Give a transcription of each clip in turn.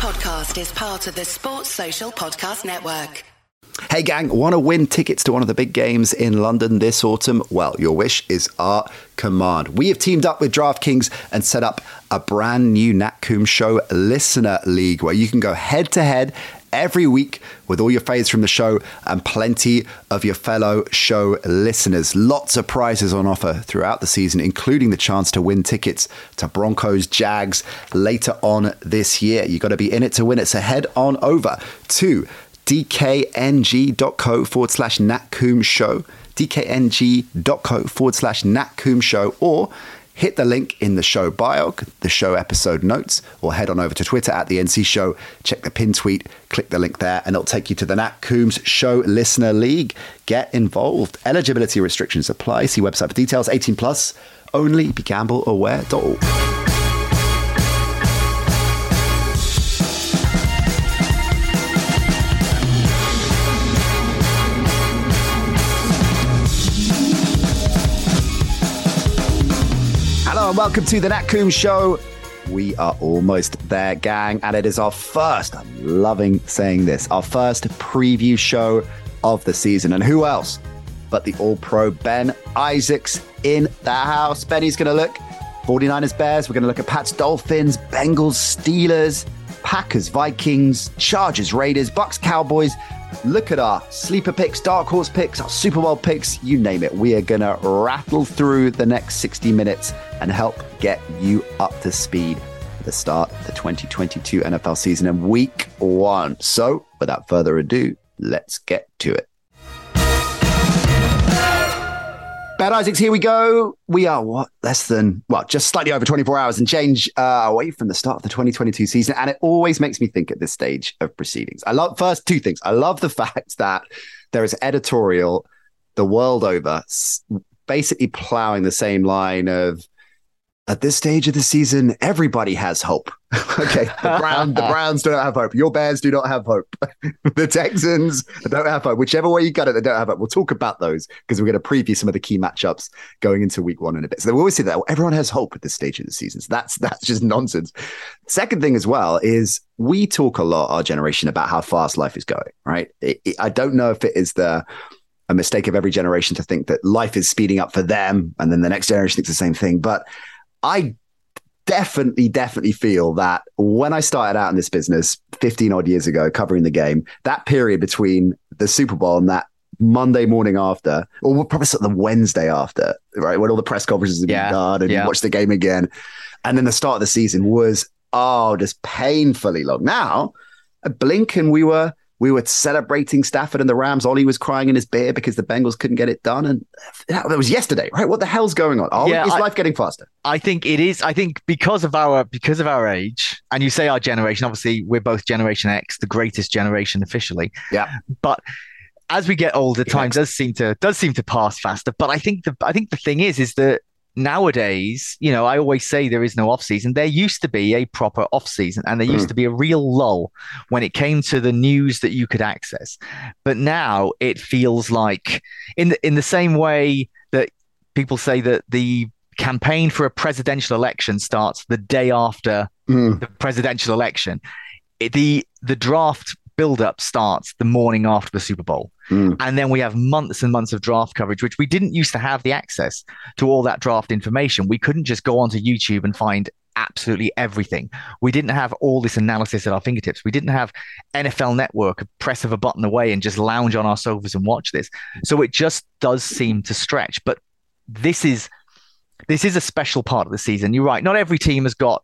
podcast is part of the Sports Social Podcast Network. Hey, gang, want to win tickets to one of the big games in London this autumn? Well, your wish is our command. We have teamed up with DraftKings and set up a brand new Nat Show Listener League where you can go head to head every week with all your faves from the show and plenty of your fellow show listeners. Lots of prizes on offer throughout the season, including the chance to win tickets to Broncos Jags later on this year. You've got to be in it to win it. So head on over to dkng.co forward slash Nat Show, dkng.co forward slash Nat Show, or hit the link in the show bio, the show episode notes, or head on over to Twitter at the NC Show, check the pin tweet, click the link there, and it'll take you to the Nat Coombs Show Listener League. Get involved. Eligibility restrictions apply. See website for details. 18 plus. Only begambleaware.org. welcome to the Nat Coombs Show. We are almost there, gang, and it is our first, I'm loving saying this, our first preview show of the season. And who else but the All Pro Ben Isaacs in the house? Benny's going to look 49ers Bears, we're going to look at Pats Dolphins, Bengals Steelers, Packers Vikings, Chargers Raiders, Bucs Cowboys. Look at our sleeper picks, dark horse picks, our Super Bowl picks, you name it. We are going to rattle through the next 60 minutes and help get you up to speed for the start of the 2022 NFL season and week one. So, without further ado, let's get to it. Ben Isaacs, here we go. We are what less than well, just slightly over 24 hours and change uh, away from the start of the 2022 season, and it always makes me think at this stage of proceedings. I love first two things. I love the fact that there is editorial the world over, basically plowing the same line of at this stage of the season, everybody has hope. okay, the, Brown, the Browns don't have hope. Your Bears do not have hope. the Texans don't have hope. Whichever way you got it, they don't have hope. We'll talk about those because we're going to preview some of the key matchups going into Week One in a bit. So we always say that everyone has hope at this stage of the season. So that's that's just nonsense. Second thing as well is we talk a lot, our generation, about how fast life is going. Right? It, it, I don't know if it is the a mistake of every generation to think that life is speeding up for them, and then the next generation thinks the same thing, but I definitely, definitely feel that when I started out in this business 15 odd years ago, covering the game, that period between the Super Bowl and that Monday morning after, or probably sort of the Wednesday after, right, when all the press conferences have Yeah, been done and yeah. you watch the game again, and then the start of the season was oh, just painfully long. Now, a blink and we were we were celebrating Stafford and the Rams. Ollie was crying in his beer because the Bengals couldn't get it done, and that was yesterday, right? What the hell's going on? Oh, Yeah, is I- life getting faster? I think it is. I think because of our because of our age, and you say our generation. Obviously, we're both Generation X, the greatest generation officially. Yeah. But as we get older, time does seem to does seem to pass faster. But I think the I think the thing is is that nowadays, you know, I always say there is no off season. There used to be a proper off season, and there used Mm. to be a real lull when it came to the news that you could access. But now it feels like in the in the same way that people say that the campaign for a presidential election starts the day after Mm. the presidential election. It- the the draft build-up starts the morning after the Super Bowl. Mm. And then we have months and months of draft coverage, which we didn't used to have the access to all that draft information. We couldn't just go onto YouTube and find absolutely everything. We didn't have all this analysis at our fingertips. We didn't have NFL Network, press of a button away and just lounge on our sofas and watch this. So it just does seem to stretch. But this is this is a special part of the season. You're right. Not every team has got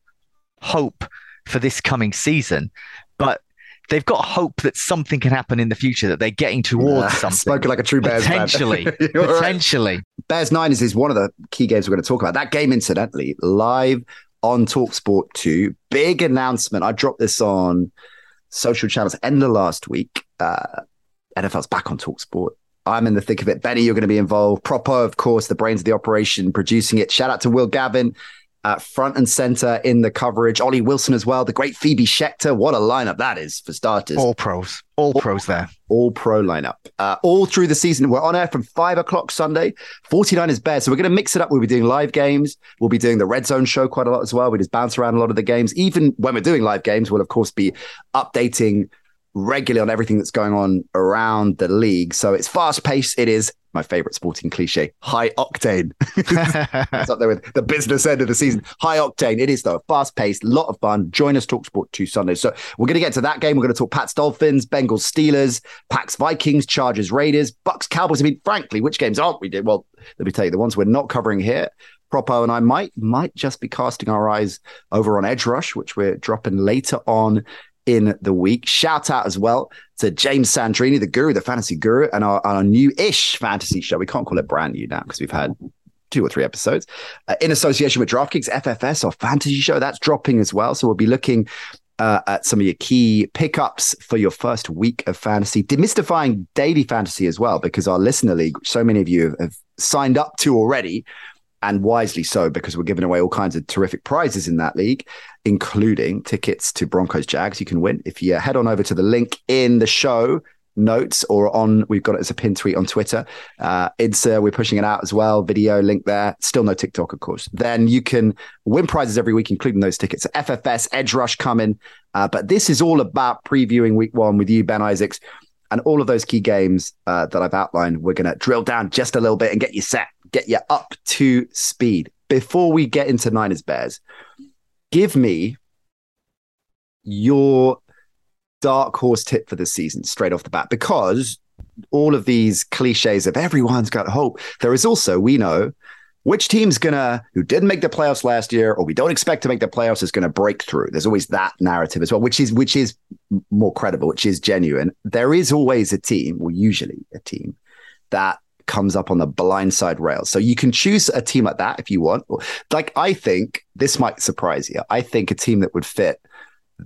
hope for this coming season, but they've got hope that something can happen in the future, that they're getting towards Ah, something. Spoken like a true Bears fan. Potentially. Right. Bears Niners is one of the key games we're going to talk about. That game, incidentally, live on Talksport 2. Big announcement. I dropped this on social channels end of last week. Uh, NFL's back on Talksport. I'm in the thick of it. Benny, you're going to be involved. Propo, of course, the brains of the operation, producing it. Shout out to Will Gavin. Uh, front and center in the coverage. Ollie Wilson as well. The great Phoebe Schechter. What a lineup that is for starters. All pros. All, all pros there. All pro lineup. Uh, all through the season. We're on air from five o'clock Sunday. 49ers Bears. So we're going to mix it up. We'll be doing live games. We'll be doing the red zone show quite a lot as well. We just bounce around a lot of the games. Even when we're doing live games, we'll of course be updating regularly on everything that's going on around the league. So it's fast paced. It is my favorite sporting cliche, high octane. it's up there with the business end of the season. High octane. It is though, fast paced, lot of fun. Join us, Talk Sport two Sundays. So we're going to get to that game. We're going to talk Pats Dolphins, Bengals Steelers, Packs Vikings, Chargers Raiders, Bucs Cowboys. I mean, frankly, which games aren't we? Did well. Let me tell you, the ones we're not covering here. Propo and I might might just be casting our eyes over on Edge Rush, which we're dropping later on in the week. Shout out as well to James Sandrini, the guru, the fantasy guru, and our, our new ish fantasy show. We can't call it brand new now because we've had two or three episodes uh, in association with DraftKings FFS, our fantasy show. That's dropping as well. So we'll be looking uh, at some of your key pickups for your first week of fantasy, demystifying daily fantasy as well, because our listener league, so many of you have, have signed up to already and wisely so because we're giving away all kinds of terrific prizes in that league, including tickets to Broncos Jags. You can win if you head on over to the link in the show notes or on we've got it as a pin tweet on twitter. Uh we're pushing it out as well. Video link there. Still no tiktok of course. Then you can win prizes every week including those tickets. Ffs edge rush coming. Uh, but this is all about previewing week one with you ben isaacs and all of those key games uh, that i've outlined. We're going to drill down just a little bit and get you set get you up to speed. Before we get into Niners Bears, give me your dark horse tip for the season straight off the bat because all of these cliches of everyone's got hope. There is also, we know, which team's gonna who didn't make the playoffs last year or we don't expect to make the playoffs is gonna break through. There's always that narrative as well, which is which is more credible, which is genuine. There is always a team, or usually a team, that comes up on the blindside rails. So you can choose a team like that if you want. Like I think this might surprise you. I think a team that would fit.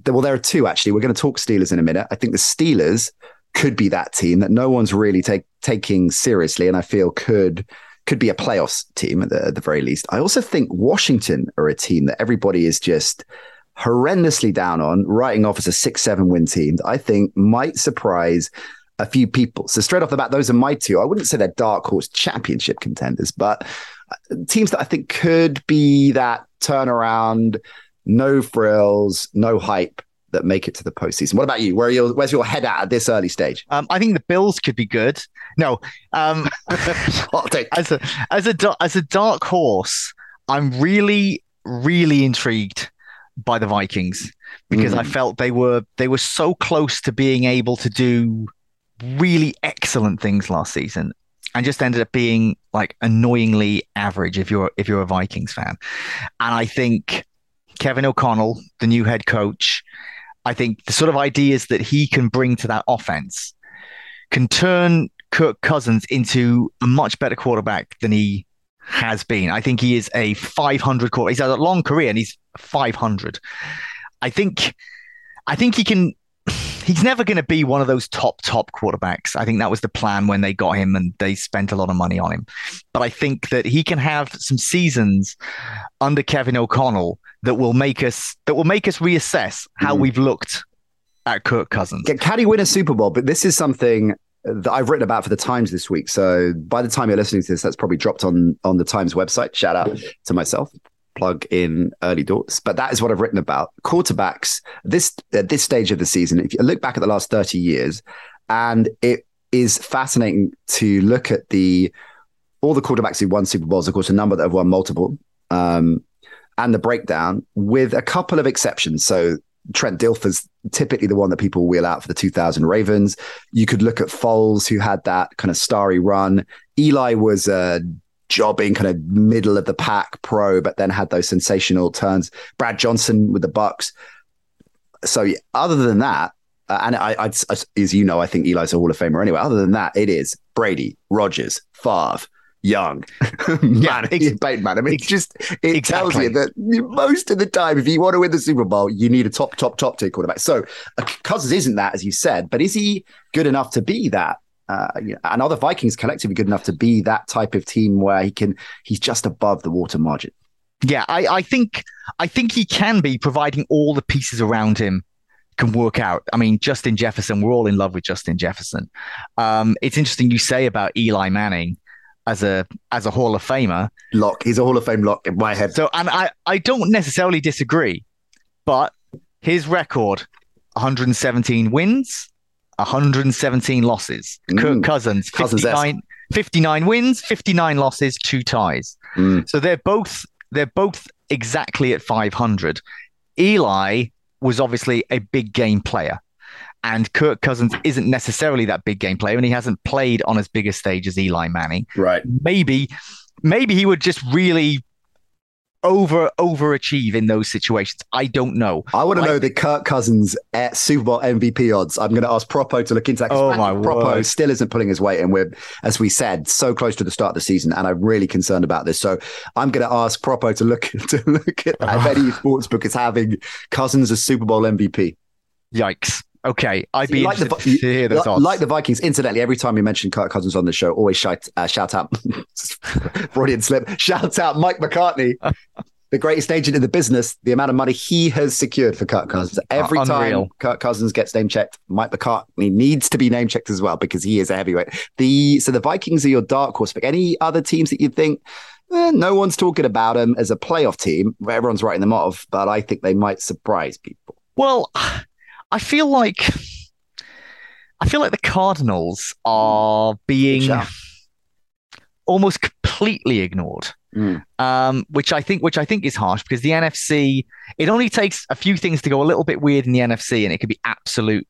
Well, there are two actually. We're going to talk Steelers in a minute. I think the Steelers could be that team that no one's really take, taking seriously, and I feel could could be a playoffs team at the, at the very least. I also think Washington are a team that everybody is just horrendously down on, writing off as a six seven win team. That I think might surprise a few people. So straight off the bat, those are my two. I wouldn't say they're dark horse championship contenders, but uh, teams that I think could be that turnaround, no frills, no hype that make it to the postseason. What about you? Where your where's your head at at this early stage? Um, I think the Bills could be good. No, um, as a as a as a dark horse, I'm really really intrigued by the Vikings because mm. I felt they were they were so close to being able to do really excellent things last season and just ended up being like annoyingly average if you're if you're a Vikings fan. And I think Kevin O'Connell, the new head coach, I think the sort of ideas that he can bring to that offense can turn Kirk Cousins into a much better quarterback than he has been. I think he is a 500 quarter. He's had a long career and he's 500. I think I think he can he's never going to be one of those top top quarterbacks. I think that was the plan when they got him and they spent a lot of money on him. But I think that he can have some seasons under Kevin O'Connell that will make us that will make us reassess how mm. we've looked at Kirk Cousins. Can he win a Super Bowl? But this is something that I've written about for the Times this week. So by the time you're listening to this, that's probably dropped on on the Times website. Shout out to myself plug in early doors. But that is what I've written about. Quarterbacks, this at this stage of the season, if you look back at the last 30 years, and it is fascinating to look at the all the quarterbacks who won Super Bowls, of course, a number that have won multiple, um, and the breakdown with a couple of exceptions. So Trent Dilfer's typically the one that people wheel out for the 2000 Ravens. You could look at Foles, who had that kind of starry run. Eli was a jobbing kind of middle of the pack pro, but then had those sensational turns. Brad Johnson with the Bucs. So yeah, other than that, uh, and I, I, as you know, I think Eli's a Hall of Famer anyway. Other than that, it is Brady, Rodgers, Favre, Young, man, yeah, ex- man. I mean, it just it exactly. tells you that most of the time, if you want to win the Super Bowl, you need a top, top, top tier quarterback. So uh, Cousins isn't that, as you said, but is he good enough to be that? Uh, you know, and are the Vikings collectively good enough to be that type of team where he can he's just above the water margin? Yeah, I, I think I think he can be providing all the pieces around him can work out. I mean, Justin Jefferson, we're all in love with Justin Jefferson. Um, it's interesting you say about Eli Manning as a as a Hall of Famer. Lock. He's a Hall of Fame lock in my head. So, and I I don't necessarily disagree, but his record: 117 wins, 117 losses. Mm. Kirk Cousins, 59, 59 wins, 59 losses, two ties. Mm. So they're both they're both exactly at 500. Eli was obviously a big game player. And Kirk Cousins isn't necessarily that big game player, and he hasn't played on as big a stage as Eli Manning. Right. Maybe, maybe he would just really over overachieve in those situations. I don't know. I want to Like- know the Kirk Cousins uh, Super Bowl MVP odds. I'm going to ask Propo to look into that. Oh, my Propo word. still isn't pulling his weight, and we're, as we said, so close to the start of the season, and I'm really concerned about this. So I'm going to ask Propo to look to look at if any sportsbook is having Cousins as Super Bowl MVP. Yikes. Okay, I'd be Like the interested Vi- to hear those Like, odds. like the Vikings, incidentally, every time you mention Kirk Cousins on the show, always shout, uh, shout out, Freudian slip, shout out Mike McCartney, the greatest agent in the business, the amount of money he has secured for Kirk Cousins. Every time unreal. Kirk Cousins gets name checked, Mike McCartney needs to be name checked as well because he is a heavyweight. The So the Vikings are your dark horse pick. Any other teams that you think, eh, no one's talking about them as a playoff team, where everyone's writing them off, but I think they might surprise people. Well, I feel like I feel like the Cardinals are being almost completely ignored. Mm. Um, which I think, which I think is harsh because the NFC. It only takes a few things to go a little bit weird in the NFC, and it could be absolute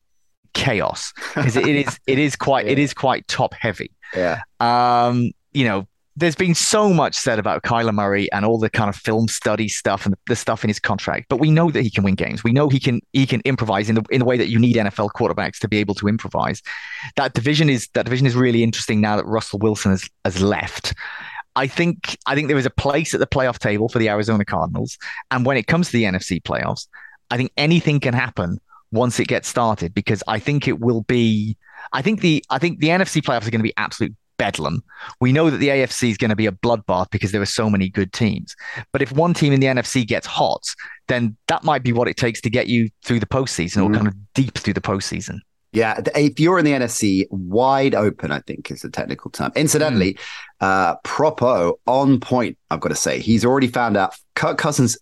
chaos because it is it is quite it Yeah. is quite top heavy. Yeah. Um, you know, there's been so much said about Kyler Murray and all the kind of film study stuff and the stuff in his contract, but we know that he can win games. We know he can he can improvise in the in the way that you need NFL quarterbacks to be able to improvise. That division is that division is really interesting now that Russell Wilson has has left. I think I think there is a place at the playoff table for the Arizona Cardinals, and when it comes to the NFC playoffs, I think anything can happen once it gets started because I think it will be. I think the I think the NFC playoffs are going to be absolute bedlam. We know that the AFC is going to be a bloodbath because there are so many good teams. But if one team in the NFC gets hot, then that might be what it takes to get you through the postseason or Mhm. kind of deep through the postseason. Yeah, if you're in the NFC, wide open, I think is the technical term. Incidentally, Hmm. uh, Propo on point. I've got to say, he's already found out Kirk Cousins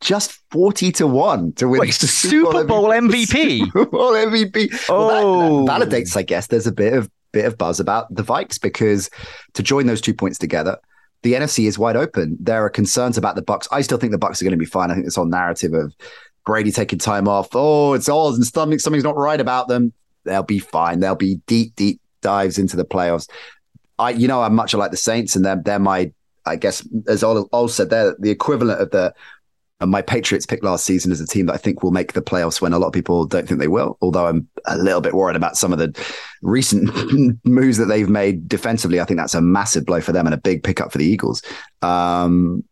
just forty to one to win Wait, the Super Bowl MVP. Super Bowl MVP. Well, that- Oh. that, validates, I guess. There's a bit of bit of buzz about the Vikes because to join those two points together. The NFC is wide open. There are concerns about the Bucs. I still think the Bucs are going to be fine. I think this whole narrative of Brady taking time off. Oh, it's all and something something's not right about them. They'll be fine. They'll be deep, deep dives into the playoffs. I, you know, I'm much like the Saints, and they're they're my, I guess, as Ol said, they're the equivalent of the of my Patriots pick last season as a team that I think will make the playoffs when a lot of people don't think they will. Although I'm a little bit worried about some of the recent moves that they've made defensively. I think that's a massive blow for them and a big pickup for the Eagles. Um,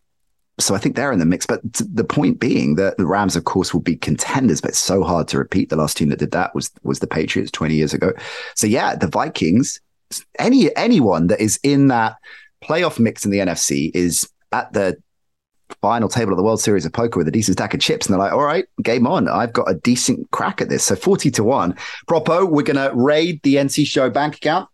so I think they're in the mix. But the point being that the Rams, of course, will be contenders, but it's so hard to repeat. The last team that did that was was the Patriots 20 years ago. So yeah, the Vikings, any anyone that is in that playoff mix in the NFC is at the final table of the World Series of Poker with a decent stack of chips, and they're like, "All right, game on! I've got a decent crack at this." So forty to one. Propo, we're gonna raid the NC Show bank account,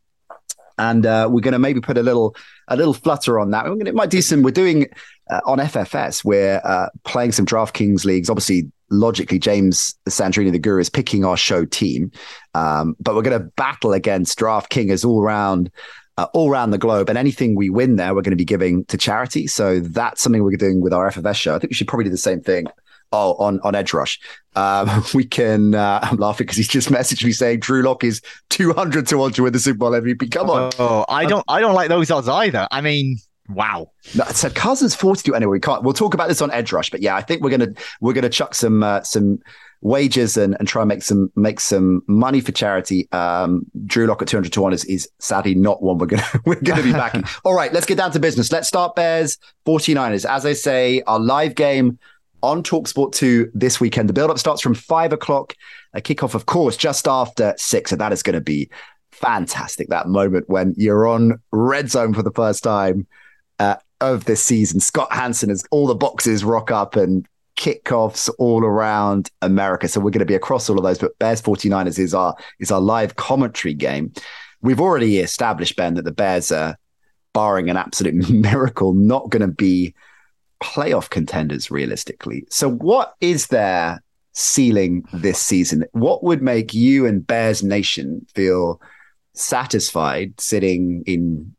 and uh, we're gonna maybe put a little a little flutter on that. Gonna, it might do some. We're doing uh, on FFS. We're uh, playing some DraftKings leagues. Obviously, logically, James Sandrini, the guru, is picking our show team, um, but we're going to battle against DraftKings all around. Uh, all around the globe, and anything we win there, we're going to be giving to charity. So that's something we're doing with our FFS show. I think we should probably do the same thing. Oh, on on Edge Rush, um, we can. Uh, I'm laughing because he's just messaged me saying Drew Lock is 200 to one to win the Super Bowl MVP. Come on, Oh, I don't I don't like those odds either. I mean, wow. No, so Cousins 42 anyway. We can't. We'll talk about this on Edge Rush, but yeah, I think we're gonna we're gonna chuck some uh, some wages and, and try and make some make some money for charity. Um, Drew Lock at 200 to one is, is sadly not one we're gonna we're gonna be backing. All right, let's get down to business. Let's start Bears 49ers. As I say, our live game on Talksport 2 this weekend. The build up starts from five o'clock. A kickoff, of course, just after six. And that is going to be fantastic. That moment when you're on red zone for the first time. Uh, of this season. Scott Hanson has all the boxes rock up and kickoffs all around America. So we're going to be across all of those. But Bears 49ers is our is our live commentary game. We've already established, Ben, that the Bears are, barring an absolute miracle, not going to be playoff contenders realistically. So what is their ceiling this season? What would make you and Bears Nation feel satisfied sitting in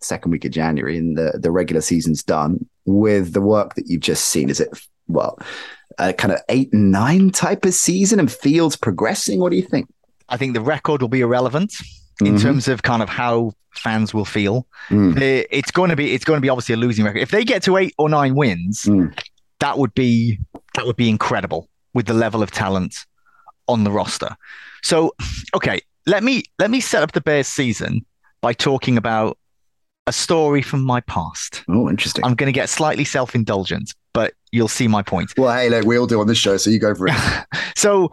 second week of January and the, the regular season's done with the work that you've just seen? Is it well, kind of eight and nine type of season and Fields progressing? What do you think? I think the record will be irrelevant in mm-hmm. terms of kind of how fans will feel. Mm. It's going to be it's going to be obviously a losing record. If they get to eight or nine wins, mm. that would be that would be incredible with the level of talent on the roster. So, okay, let me let me set up the Bears season by talking about a story from my past. Oh, interesting. I'm going to get slightly self-indulgent, but you'll see my point. Well, hey, look, we all do on this show, so you go for it. so,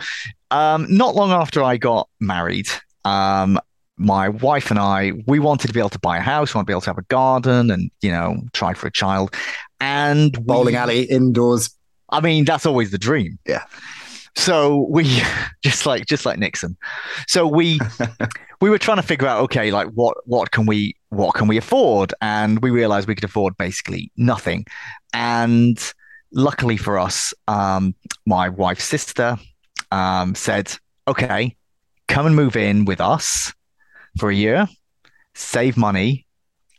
um, not long after I got married, um, my wife and I, we wanted to be able to buy a house, we want to be able to have a garden and, you know, try for a child. And bowling we, alley indoors. I mean, that's always the dream. Yeah. So we just like just like Nixon. So we we were trying to figure out, okay, like what what can we what can we afford? And we realized we could afford basically nothing. And luckily for us, um, my wife's sister um, said, okay, come and move in with us for a year, save money,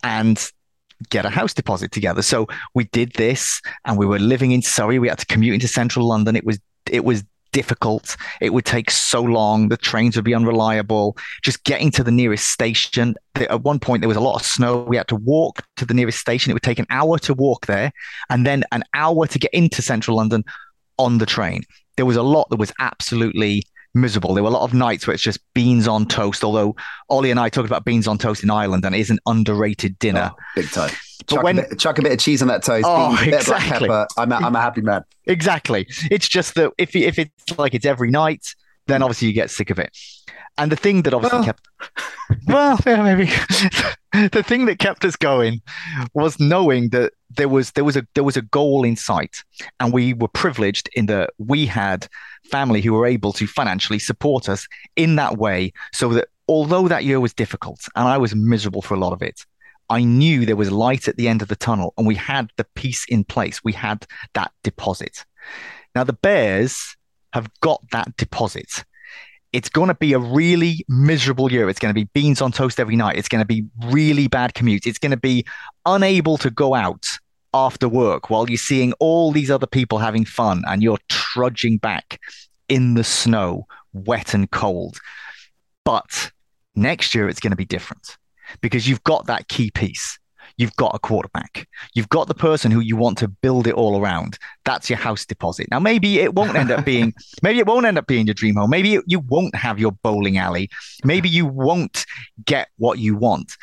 and get a house deposit together. So we did this and we were living in Surrey. We had to commute into central London. It was it was difficult. It would take so long. The trains would be unreliable. Just getting to the nearest station. At one point, there was a lot of snow. We had to walk to the nearest station. It would take an hour to walk there and then an hour to get into central London on the train. There was a lot that was absolutely miserable. There were a lot of nights where it's just beans on toast. Although Ollie and I talked about beans on toast in Ireland, and it is an underrated dinner. Oh, big time. But chuck when a bit, chuck a bit of cheese on that toast, oh, beans, exactly. Pepper, I'm a, I'm a happy man. Exactly. It's just that if if it's like it's every night, then obviously you get sick of it. And the thing that obviously well, kept, well, yeah, maybe the thing that kept us going was knowing that there was there was a there was a goal in sight, and we were privileged in that we had family who were able to financially support us in that way, so that although that year was difficult and I was miserable for a lot of it, I knew there was light at the end of the tunnel, and we had the piece in place. We had that deposit. Now the Bears have got that deposit it's going to be a really miserable year. It's going to be beans on toast every night. It's going to be really bad commute. It's going to be unable to go out after work while you're seeing all these other people having fun and you're trudging back in the snow, wet and cold. But next year, it's going to be different because you've got that key piece you've got a quarterback. You've got the person who you want to build it all around. That's your house deposit. Now, maybe it won't end up being, maybe it won't end up being your dream home. Maybe you won't have your bowling alley. Maybe you won't get what you want.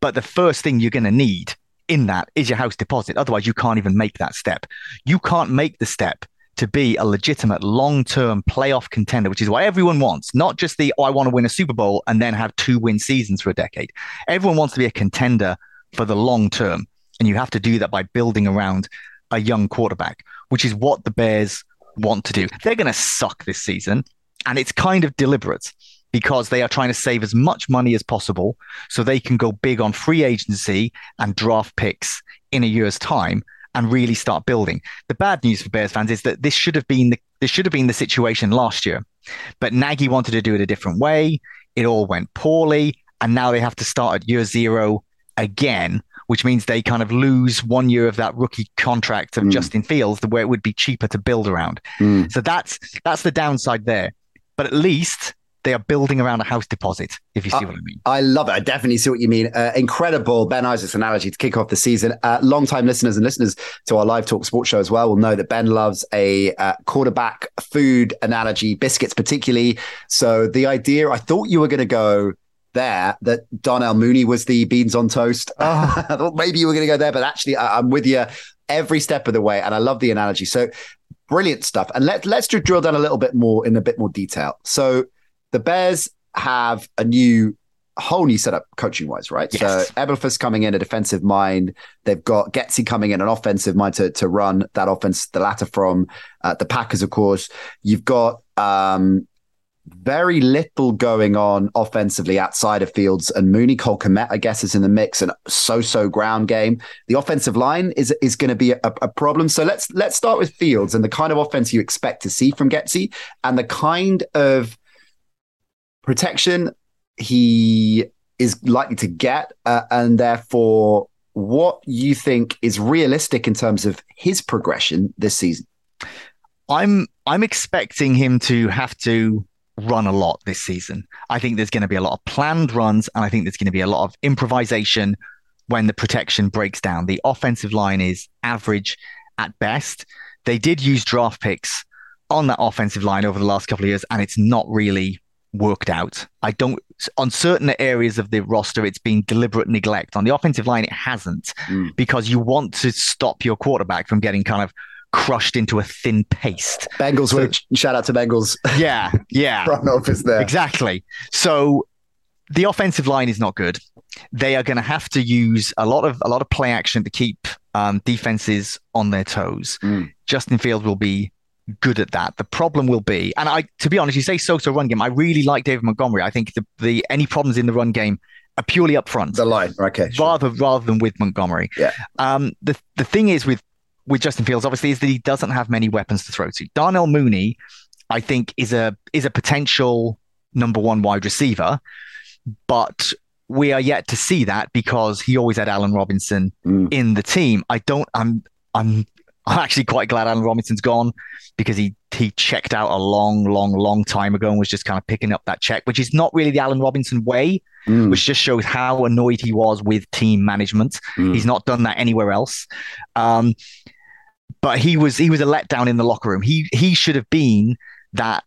But the first thing you're going to need in that is your house deposit. Otherwise, you can't even make that step. You can't make the step to be a legitimate long term playoff contender, which is what everyone wants, not just the, oh, I want to win a Super Bowl and then have two win seasons for a decade. Everyone wants to be a contender for the long term. And you have to do that by building around a young quarterback, which is what the Bears want to do. They're going to suck this season. And it's kind of deliberate because they are trying to save as much money as possible so they can go big on free agency and draft picks in a year's time and really start building. The bad news for Bears fans is that this should have been the this should have been the situation last year. But Nagy wanted to do it a different way. It all went poorly. And now they have to start at year zero again, which means they kind of lose one year of that rookie contract of mm. Justin Fields, the where it would be cheaper to build around. Mm. So that's that's the downside there. But at least they are building around a house deposit, if you see uh, what I mean. I love it. I definitely see what you mean. Uh, incredible Ben Isaacs' analogy to kick off the season. Uh, long-time listeners and listeners to our live talk sports show as well will know that Ben loves a uh, quarterback food analogy, biscuits particularly. So the idea, I thought you were going to go there that Darnell Mooney was the beans on toast. Oh. I thought maybe you were going to go there, but actually, I, am with you every step of the way, and I love the analogy. So brilliant stuff. And let let's just drill down a little bit more in a bit more detail. So the Bears have a new whole new setup coaching wise, right? Yes. So Eberflus coming in a defensive mind. They've got Getsy coming in an offensive mind to, to run that offense, the latter from uh, the Packers, of course. You've got um, very little going on offensively outside of Fields and Mooney. Cole Kmet, I guess, is in the mix and so-so ground game. The offensive line is is going to be a, a, problem. So let's let's start with Fields and the kind of offense you expect to see from Getsy and the kind of protection he is likely to get, uh, and therefore what you think is realistic in terms of his progression this season. I'm I'm expecting him to have to run a lot this season. I think there's going to be a lot of planned runs, and I think there's going to be a lot of improvisation when the protection breaks down. The offensive line is average at best. They did use draft picks on that offensive line over the last couple of years, and it's not really worked out. I don't on certain areas of the roster, it's been deliberate neglect. On the offensive line, it hasn't mm. because you want to stop your quarterback from getting kind of crushed into a thin paste. Bengals, so, which shout out to Bengals. Yeah, yeah. Front office there. Exactly. So the offensive line is not good. They are going to have to use a lot of a lot of play action to keep um, defenses on their toes. Mm. Justin Fields will be good at that. The problem will be, and I, to be honest, you say so-so run game. I really like David Montgomery. I think the, the any problems in the run game are purely up front. The line, okay, sure. rather rather than with Montgomery. Yeah. Um. The the thing is with with Justin Fields, obviously, is that he doesn't have many weapons to throw to. Darnell Mooney, I think, is a is a potential number one wide receiver, but we are yet to see that because he always had Allen Robinson mm. in the team. I don't. I'm. I'm. I'm actually quite glad Allen Robinson's gone because he he checked out a long, long, long time ago and was just kind of picking up that check, which is not really the Allen Robinson way, mm. which just shows how annoyed he was with team management. Mm. He's not done that anywhere else. Um, but he was he was a letdown in the locker room. He he should have been that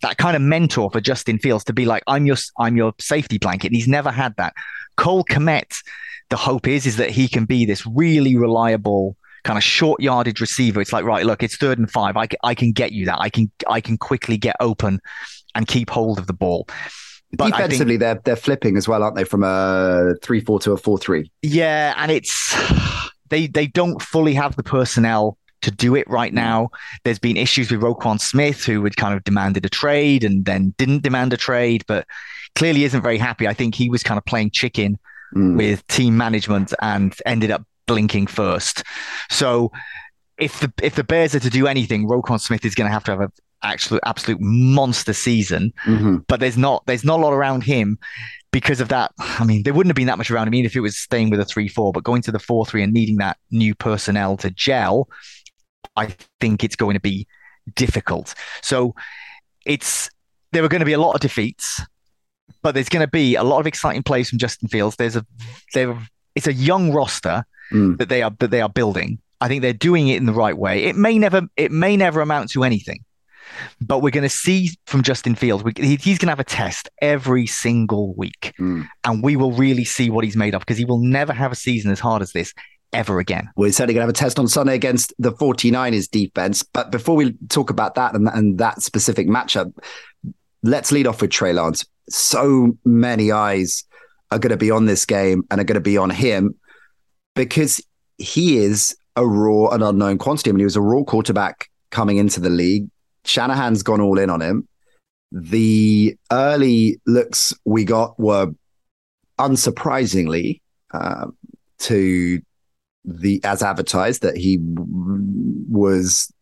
that kind of mentor for Justin Fields to be like, I'm your I'm your safety blanket. And he's never had that. Cole Kmet, the hope is is that he can be this really reliable kind of short yardage receiver. It's like, right, look, it's third and five. I, I can get you that. I can I can quickly get open and keep hold of the ball. But Defensively, think, they're they're flipping as well, aren't they? From a three four to a four three. Yeah, and it's they they don't fully have the personnel to do it right now. There's been issues with Roquan Smith, who had kind of demanded a trade and then didn't demand a trade, but clearly isn't very happy. I think he was kind of playing chicken mm. with team management and ended up blinking first. So if the if the Bears are to do anything, Roquan Smith is going to have to have an absolute absolute monster season. Mm-hmm. But there's not there's not a lot around him because of that, I mean, there wouldn't have been that much around him even if it was staying with a 3 4, but going to the 4 3 and needing that new personnel to gel, I think it's going to be difficult. So it's, there are going to be a lot of defeats, but there's going to be a lot of exciting plays from Justin Fields. There's a, there, it's a young roster mm. that they are, that they are building. I think they're doing it in the right way. It may never, it may never amount to anything, but we're going to see from Justin Fields, we, he, he's going to have a test every single week. Mm. And we will really see what he's made of because he will never have a season as hard as this ever again. Well, he's certainly going to have a test on Sunday against the 49ers defense. But before we talk about that and, and that specific matchup, let's lead off with Trey Lance. So many eyes are going to be on this game and are going to be on him because he is a raw and unknown quantity. I mean, he was a raw quarterback coming into the league. Shanahan's gone all in on him. The early looks we got were unsurprisingly uh, to the as advertised that he was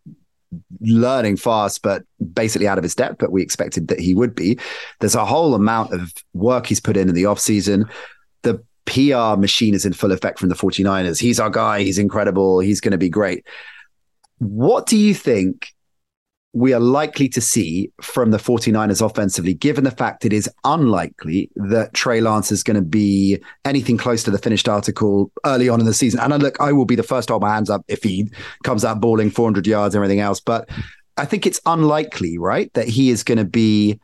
learning fast, but basically out of his depth. But we expected that he would be. There's a whole amount of work he's put in in the offseason. The PR machine is in full effect from the 49ers. He's our guy. He's incredible. He's going to be great. What do you think we are likely to see from the 49ers offensively, given the fact it is unlikely that Trey Lance is going to be anything close to the finished article early on in the season. And I look, I will be the first to hold my hands up if he comes out balling 400 yards and everything else. But I think it's unlikely, right, that he is going to be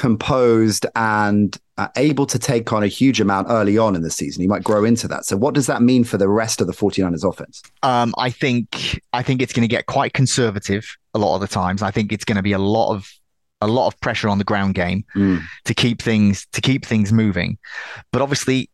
composed and uh, able to take on a huge amount early on in the season. He might grow into that. So what does that mean for the rest of the 49ers offense? Um, I think I think it's going to get quite conservative a lot of the times. I think it's going to be a lot of a lot of pressure on the ground game Mm. to keep things to keep things moving. But obviously,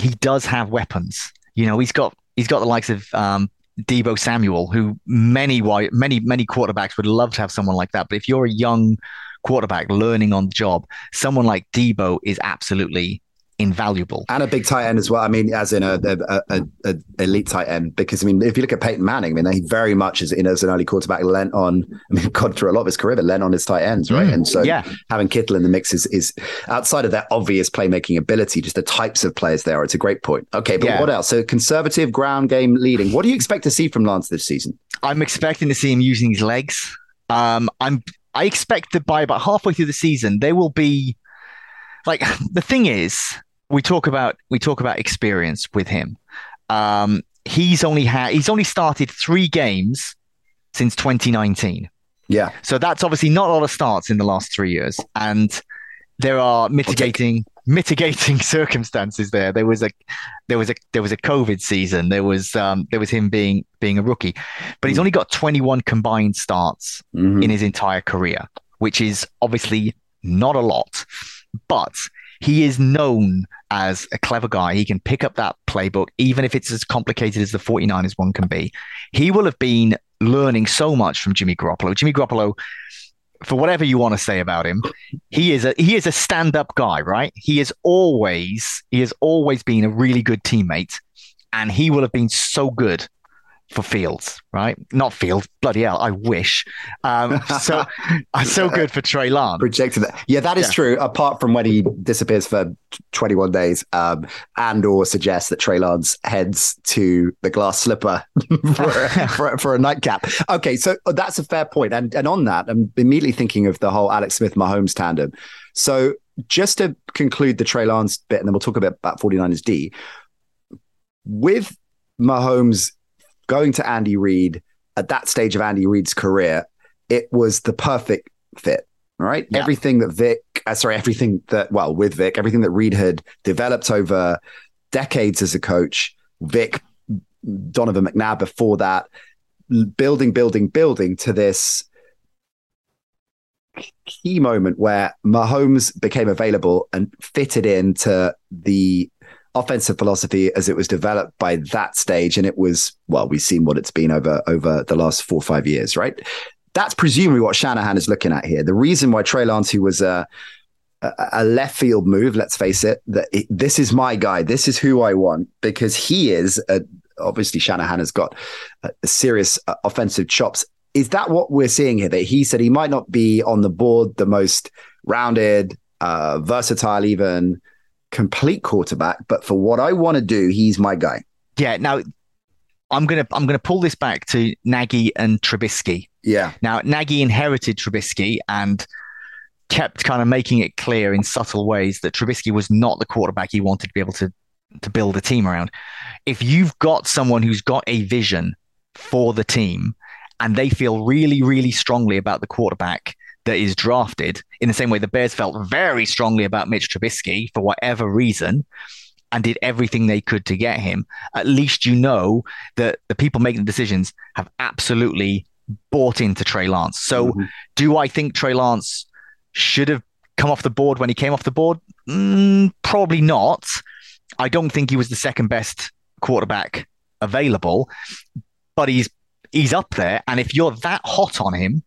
he does have weapons. You know, he's got he's got the likes of um, Deebo Samuel, who many many many quarterbacks would love to have someone like that. But if you're a young quarterback learning on the job, someone like Deebo is absolutely invaluable. And a big tight end as well. I mean, as in a, a, a, a elite tight end, because I mean, if you look at Peyton Manning, I mean, he very much is, you know, as an early quarterback, lent on. I mean, gone through a lot of his career, but lent on his tight ends, right? Mm, and so, yeah. having Kittle in the mix is, is outside of that obvious playmaking ability, just the types of players there. Are. It's a great point. Okay, but Yeah. what else? So, conservative ground game leading. What do you expect to see from Lance this season? I'm expecting to see him using his legs. Um, I'm I expect that by about halfway through the season, there will be like the thing is we talk about we talk about experience with him. Um, he's only had he's only started three games since 2019. Yeah, So that's obviously not a lot of starts in the last three years, and there are mitigating mitigating circumstances there. There was a there was a there was a COVID season. There was um, there was him being being a rookie, but he's only got 21 combined starts Mhm. in his entire career, which is obviously not a lot, but he is known as a clever guy. He can pick up that playbook, even if it's as complicated as the 49ers one can be. He will have been learning so much from Jimmy Garoppolo. Jimmy Garoppolo, for whatever you want to say about him, he is a he is a stand-up guy, right? He is always he has always been a really good teammate, and he will have been so good for Fields, right? Not Fields, bloody hell, I wish. Um, so so good for Trey Lance. projected that. Yeah, that is Yeah. true. Apart from when he disappears for 21 days, um, and or suggests that Trey Lance heads to the glass slipper for, a, for, for a nightcap. Okay, so that's a fair point. And and on that, I'm immediately thinking of the whole Alex Smith Mahomes tandem. So just to conclude the Trey Lance bit, and then we'll talk a bit about 49ers D. With Mahomes going to Andy Reid at that stage of Andy Reid's career, it was the perfect fit, right? Yeah. Everything that Vic, uh, sorry, everything that, well, with Vic, everything that Reid had developed over decades as a coach, Vic, Donovan McNabb before that, building, building, building to this key moment where Mahomes became available and fitted into the offensive philosophy as it was developed by that stage and it was well we've seen what it's been over over the last four or five years right? That's presumably what Shanahan is looking at here. The reason why Trey Lance who was a a left field move let's face it that it, this is my guy this is who I want because he is a, obviously Shanahan has got a, a serious uh, offensive chops. Is that what we're seeing here? That he said he might not be on the board the most rounded uh versatile even complete quarterback, but for what I want to do, he's my guy. Yeah. Now, I'm gonna I'm gonna pull this back to Nagy and Trubisky. Yeah. Now, Nagy inherited Trubisky and kept kind of making it clear in subtle ways that Trubisky was not the quarterback he wanted to be able to to build a team around. If you've got someone who's got a vision for the team and they feel really, really strongly about the quarterback that is drafted, in the same way the Bears felt very strongly about Mitch Trubisky for whatever reason, and did everything they could to get him, at least you know that the people making the decisions have absolutely bought into Trey Lance. So, Mhm. do I think Trey Lance should have come off the board when he came off the board? Mm, probably not. I don't think he was the second best quarterback available, but he's he's up there. And if you're that hot on him,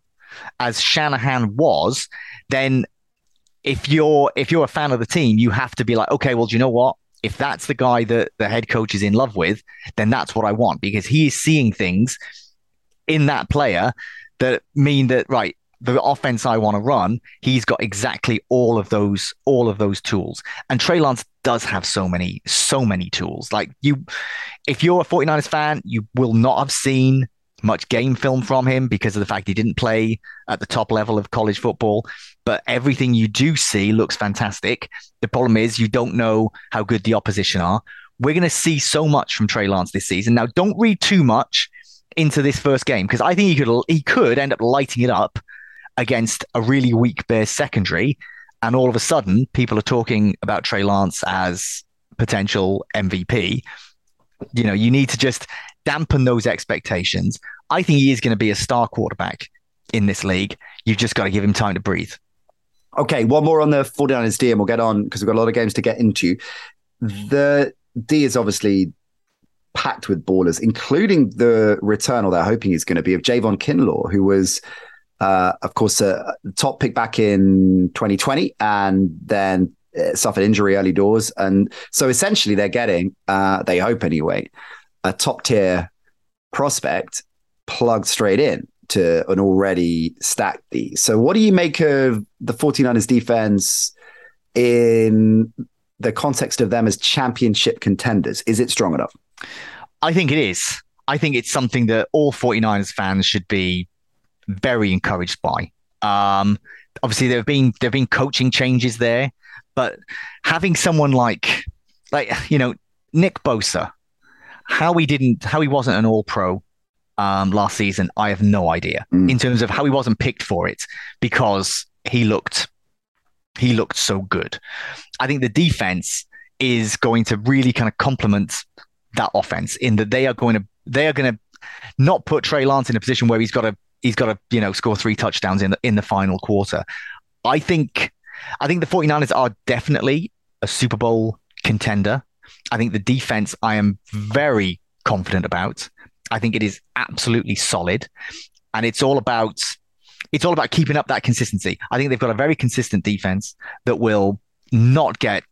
as Shanahan was, then if you're if you're a fan of the team, you have to be like, okay, well, do you know what? If that's the guy that the head coach is in love with, then that's what I want because he is seeing things in that player that mean that right, the offense I want to run, he's got exactly all of those all of those tools. And Trey Lance does have so many so many tools. Like you if you're a 49ers fan, you will not have seen much game film from him because of the fact he didn't play at the top level of college football. But everything you do see looks fantastic. The problem is you don't know how good the opposition are. We're going to see so much from Trey Lance this season. Now, don't read too much into this first game because I think he could he could end up lighting it up against a really weak Bears secondary, and all of a sudden people are talking about Trey Lance as potential MVP. You know, you need to just dampen those expectations. I think he is going to be a star quarterback in this league. You've just got to give him time to breathe. Okay, one more on the 49ers D, and we'll get on because we've got a lot of games to get into. The D is obviously packed with ballers, including the return, or they're hoping he's going to be, of Javon Kinlaw, who was, uh, of course, a top pick back in 2020 and then uh, suffered injury early doors. And so essentially, they're getting, uh, they hope anyway, a top tier prospect plugged straight in to an already stacked D. So, what do you make of the 49ers defense in the context of them as championship contenders? Is it strong enough? I think it is. I think it's something that all 49ers fans should be very encouraged by. Um, obviously, there have been there have been coaching changes there, but having someone like like you know Nick Bosa, how he didn't how he wasn't an All Pro um, last season, I have no idea mm. in terms of how he wasn't picked for it because he looked he looked so good. I think the defense is going to really kind of complement that offense in that they are going to they are going to not put Trey Lance in a position where he's got to he's got to you know score three touchdowns in the in the final quarter. I think I think the 49ers are definitely a Super Bowl contender. I think the defense I am very confident about. I think it is absolutely solid, and it's all about it's all about keeping up that consistency. I think they've got a very consistent defense that will not get,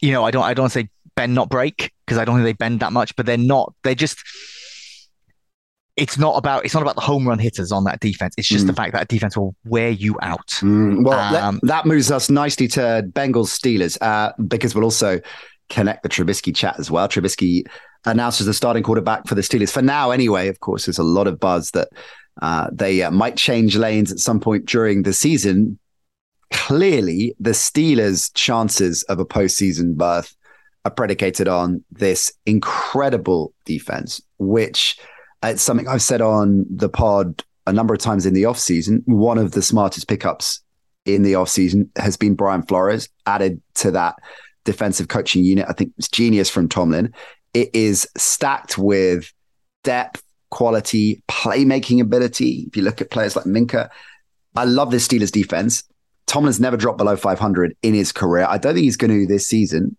you know, I don't I don't say bend not break because I don't think they bend that much, but they're not. They're just. It's not about it's not about the home run hitters on that defense. It's just mm. the fact that defense will wear you out. Mm. Well, um, that, that, moves us nicely to Bengals Steelers uh, because we'll also connect the Trubisky chat as well. Trubisky announced as the starting quarterback for the Steelers for now, anyway. Of course, there's a lot of buzz that uh, they uh, might change lanes at some point during the season. Clearly, the Steelers' chances of a postseason berth are predicated on this incredible defense, which uh, it's something I've said on the pod a number of times in the offseason. One of the smartest pickups in the offseason has been Brian Flores, added to that defensive coaching unit. I think it's genius from Tomlin. It is stacked with depth, quality, playmaking ability. If you look at players like Minkah, I love this Steelers defense. Tomlin's never dropped below 500 in his career. I don't think he's going to this season.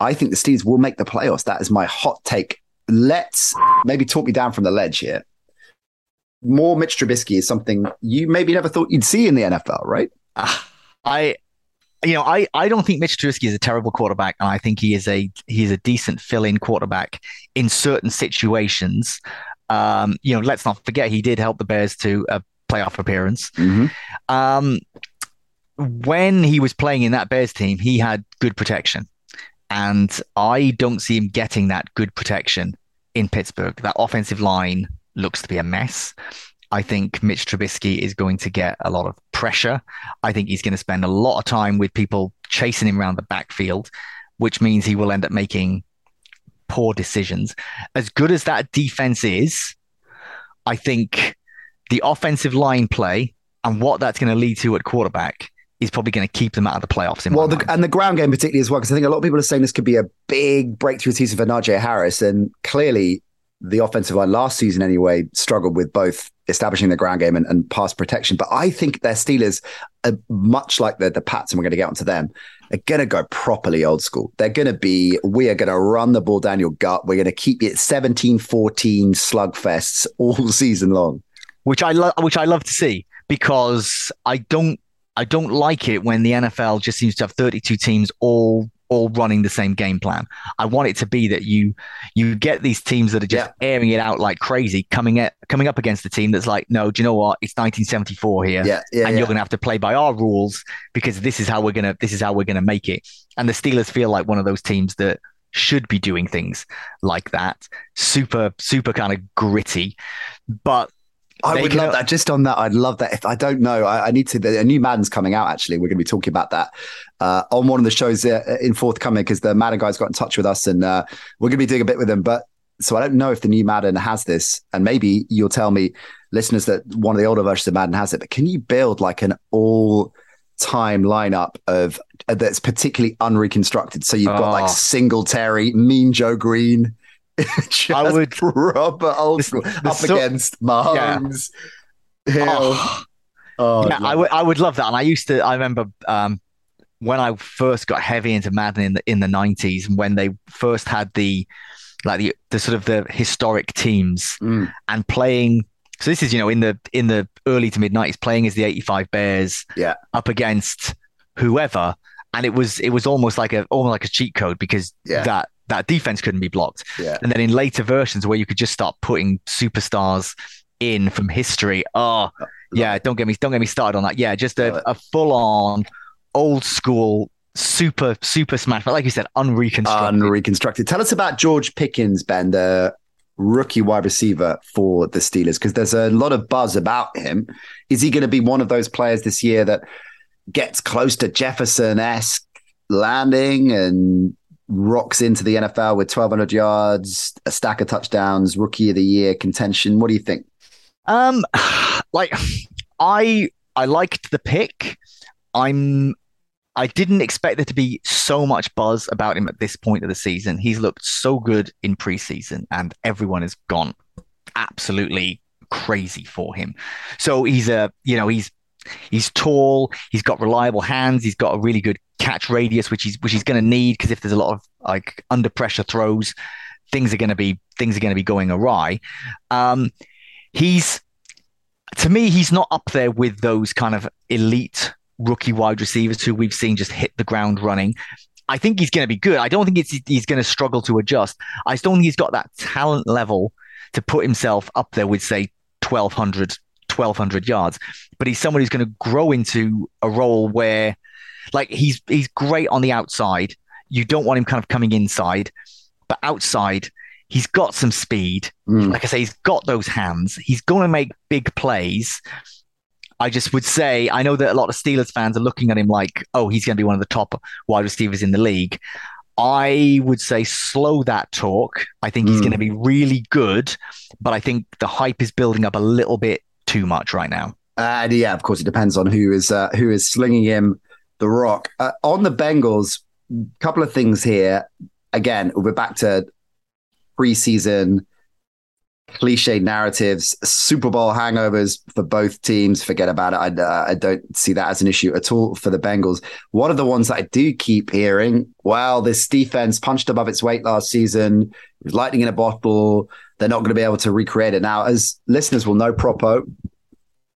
I think the Steelers will make the playoffs. That is my hot take. Let's maybe talk me down from the ledge here. More Mitch Trubisky is something you maybe never thought you'd see in the NFL, right? I you know, I, I don't think Mitch Trubisky is a terrible quarterback, and I think he is a he's a decent fill-in quarterback in certain situations. Um, you know, let's not forget he did help the Bears to a playoff appearance. Mm-hmm. Um, when he was playing in that Bears team, he had good protection, and I don't see him getting that good protection in Pittsburgh. That offensive line looks to be a mess. I think Mitch Trubisky is going to get a lot of pressure. I think he's going to spend a lot of time with people chasing him around the backfield, which means he will end up making poor decisions. As good as that defense is, I think the offensive line play and what that's going to lead to at quarterback is probably going to keep them out of the playoffs. well, the, and the ground game particularly as well, because I think a lot of people are saying this could be a big breakthrough season for Najee Harris, and clearly the offensive line last season anyway struggled with both establishing the ground game and, and pass protection. But I think their Steelers, are much like the, the Pats, and we're going to get onto them, are going to go properly old school. They're going to be, we are going to run the ball down your gut. We're going to keep it 17 14 slugfests all season long. Which I love, which I love to see because I don't, I don't like it when the NFL just seems to have 32 teams all all running the same game plan. I want it to be that you you get these teams that are just yeah. airing it out like crazy, coming at coming up against the team that's like, no, do you know what? It's 1974 here, yeah, yeah, and you're going to have to play by our rules because this is how we're gonna this is how we're gonna make it. And the Steelers feel like one of those teams that should be doing things like that, super super kind of gritty, but I would love that. Just on that, I'd love that. If I don't know, I, I need to. A new Madden's coming out. Actually, we're going to be talking about that uh, on one of the shows uh, in forthcoming because the Madden guys got in touch with us, and uh, we're going to be doing a bit with them. But so I don't know if the new Madden has this, and maybe you'll tell me, listeners, that one of the older versions of Madden has it. But can you build like an all time lineup of uh, that's particularly unreconstructed? So you've got like oh. Singletary, Mean Joe Greene. I would proper old school up so, against Mahomes, yeah. Hill. Oh, Oh, yeah, I would I would love that. And I used to I remember um, when I first got heavy into Madden in the in the nineties and when they first had the like the the sort of the historic teams Mm. and playing so this is you know in the in the early to mid nineties playing as the eighty five Bears Yeah. up against whoever and it was it was almost like a almost like a cheat code because Yeah. that that defense couldn't be blocked. Yeah. And then in later versions where you could just start putting superstars in from history. Ah, oh, yeah, don't get me don't get me started on that. Yeah, just a, a full on old school super super smash, but like you said, unreconstructed. unreconstructed. Tell us about George Pickens, Ben, the rookie wide receiver for the Steelers, because there's a lot of buzz about him. Is he going to be one of those players this year that gets close to Jefferson esque landing and rocks into the NFL with 1,200 yards, a stack of touchdowns, rookie of the year contention? What do you think? Um, like I I liked the pick. I'm I didn't expect there to be so much buzz about him at this point of the season. He's looked so good in preseason, and everyone has gone absolutely crazy for him. So he's a you know he's he's tall, he's got reliable hands, he's got a really good catch radius, which he's which he's going to need because if there's a lot of like under pressure throws, things are going to be things are going to be going awry. Um, he's to me, he's not up there with those kind of elite rookie wide receivers who we've seen just hit the ground running. I think he's going to be good. I don't think he's going to struggle to adjust. I just don't think he's got that talent level to put himself up there with, say, 1,200, 1,200 yards. But he's someone who's going to grow into a role where, like, he's he's great on the outside. You don't want him kind of coming inside, but outside, he's got some speed. Mm. Like I say, he's got those hands. He's going to make big plays. I just would say, I know that a lot of Steelers fans are looking at him like, oh, he's going to be one of the top wide receivers in the league. I would say slow that talk. I think he's Mm. going to be really good, but I think the hype is building up a little bit too much right now. And yeah, of course, it depends on who is uh, who is slinging him the rock. Uh, on the Bengals, a couple of things here. Again, we're back to preseason cliche narratives, Super Bowl hangovers for both teams. Forget about it. I, uh, I don't see that as an issue at all for the Bengals. One of the ones that I do keep hearing, well, this defense punched above its weight last season. Lightning in a bottle. They're not going to be able to recreate it now. As listeners will know, Propo,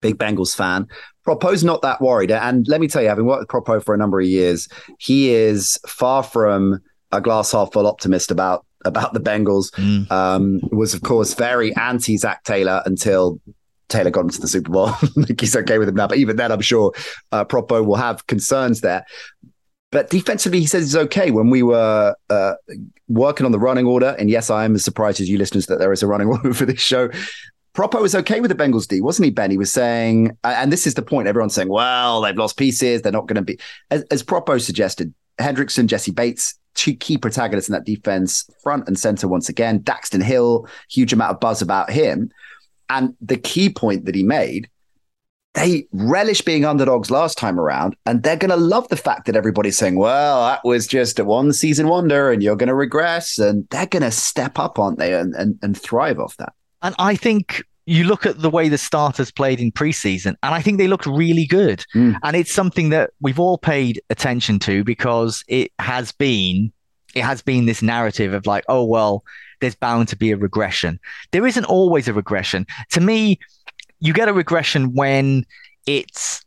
big Bengals fan. Propo's not that worried. And let me tell you, having worked with Propo for a number of years, he is far from a glass half full optimist about about the Bengals. Mm. Um, was of course very anti Zac Taylor until Taylor got into the Super Bowl. he's okay with him now, but even then, I'm sure uh, Propo will have concerns there. But defensively, he says he's okay. When we were uh, working on the running order, and yes, I am as surprised as you listeners that there is a running order for this show. Propo was okay with the Bengals D, wasn't he, Ben? He was saying, and this is the point everyone's saying, well, they've lost pieces. They're not going to be, as, as Propo suggested, Hendrickson, Jessie Bates, two key protagonists in that defense, front and center once again. Daxton Hill, huge amount of buzz about him. And the key point that he made, they relish being underdogs last time around, and they're going to love the fact that everybody's saying, well, that was just a one season wonder and you're going to regress. And they're going to step up, aren't they, and, and, and thrive off that. And I think you look at the way the starters played in preseason, and I think they looked really good. Mm. And it's something that we've all paid attention to because it has been it has been this narrative of like, oh well, there's bound to be a regression. There isn't always a regression. To me, you get a regression when it's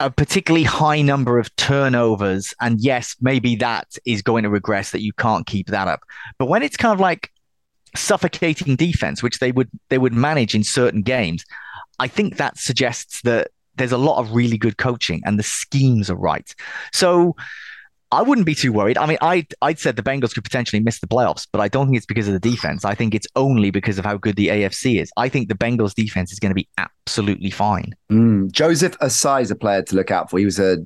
a particularly high number of turnovers. And yes, maybe that is going to regress that you can't keep that up. But when it's kind of like suffocating defense, which they would they would manage in certain games, I think that suggests that there's a lot of really good coaching and the schemes are right. So I wouldn't be too worried. I mean, I I'd said the Bengals could potentially miss the playoffs, but I don't think it's because of the defense. I think it's only because of how good the AFC is. I think the Bengals defense is going to be absolutely fine. Mm. Joseph Ossai is a player to look out for. He was a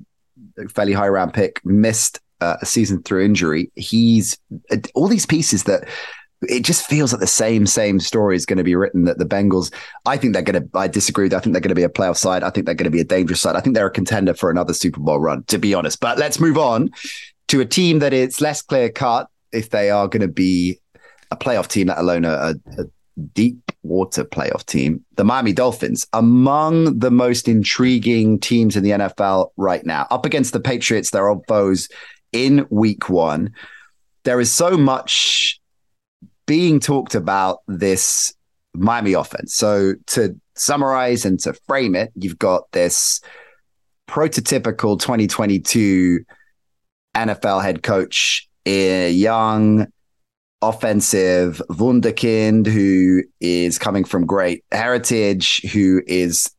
fairly high round pick, missed uh, a season through injury. He's uh, all these pieces that it just feels like the same same story is going to be written that the Bengals. I think they're going to. I disagree. I think they're going to be a playoff side. I think they're going to be a dangerous side. I think they're a contender for another Super Bowl run. To be honest, but let's move on to a team that it's less clear cut if they are going to be a playoff team, let alone a, a deep water playoff team, the Miami Dolphins, among the most intriguing teams in the NFL right now, up against the Patriots, their old foes in week one. There is so much being talked about this Miami offense. So to summarize and to frame it, you've got this prototypical 2022 NFL head coach, a young offensive wunderkind who is coming from great heritage, who is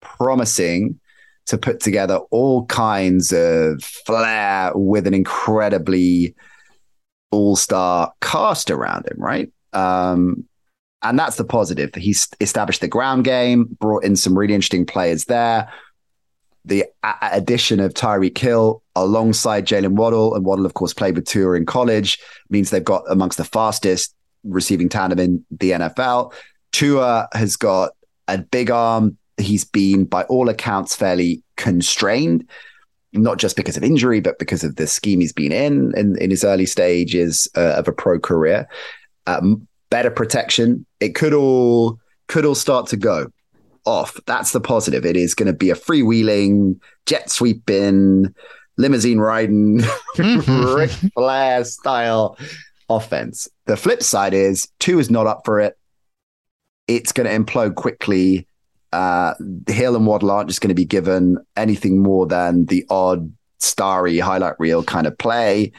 promising to put together all kinds of flair with an incredibly all-star cast around him, right? Um, and that's the positive. He's established the ground game, brought in some really interesting players there. The a- addition of Tyreek Hill alongside Jaylen Waddle, and Waddle, of course, played with Tua in college, means they've got amongst the fastest receiving tandem in the NFL. Tua has got a big arm. He's been, by all accounts, fairly constrained, not just because of injury, but because of the scheme he's been in in, in his early stages uh, of a pro career. Um, better protection. It could all could all start to go off. That's the positive. It is going to be a freewheeling, jet sweeping, limousine riding, Ric Flair style offense. The flip side is Tua is not up for it. It's going to implode quickly. Uh, Hill and Waddle aren't just going to be given anything more than the odd starry highlight reel kind of play.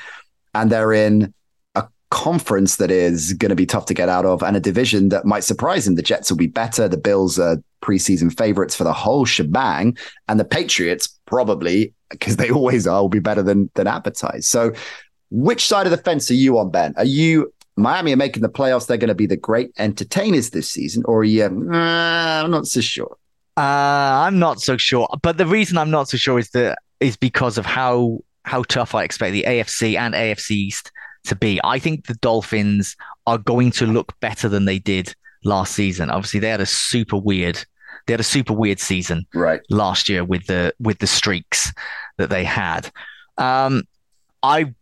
And they're in a conference that is going to be tough to get out of and a division that might surprise him. The Jets will be better. The Bills are preseason favorites for the whole shebang. And the Patriots probably, because they always are, will be better than, than advertised. So which side of the fence are you on, Ben? Are you Miami are making the playoffs? They're going to be the great entertainers this season, or are you? Uh, I'm not so sure. Uh, I'm not so sure. But the reason I'm not so sure is that is because of how how tough I expect the AFC and AFC East to be. I think the Dolphins are going to look better than they did last season. Obviously, they had a super weird they had a super weird season right last year with the with the streaks that they had. Um, I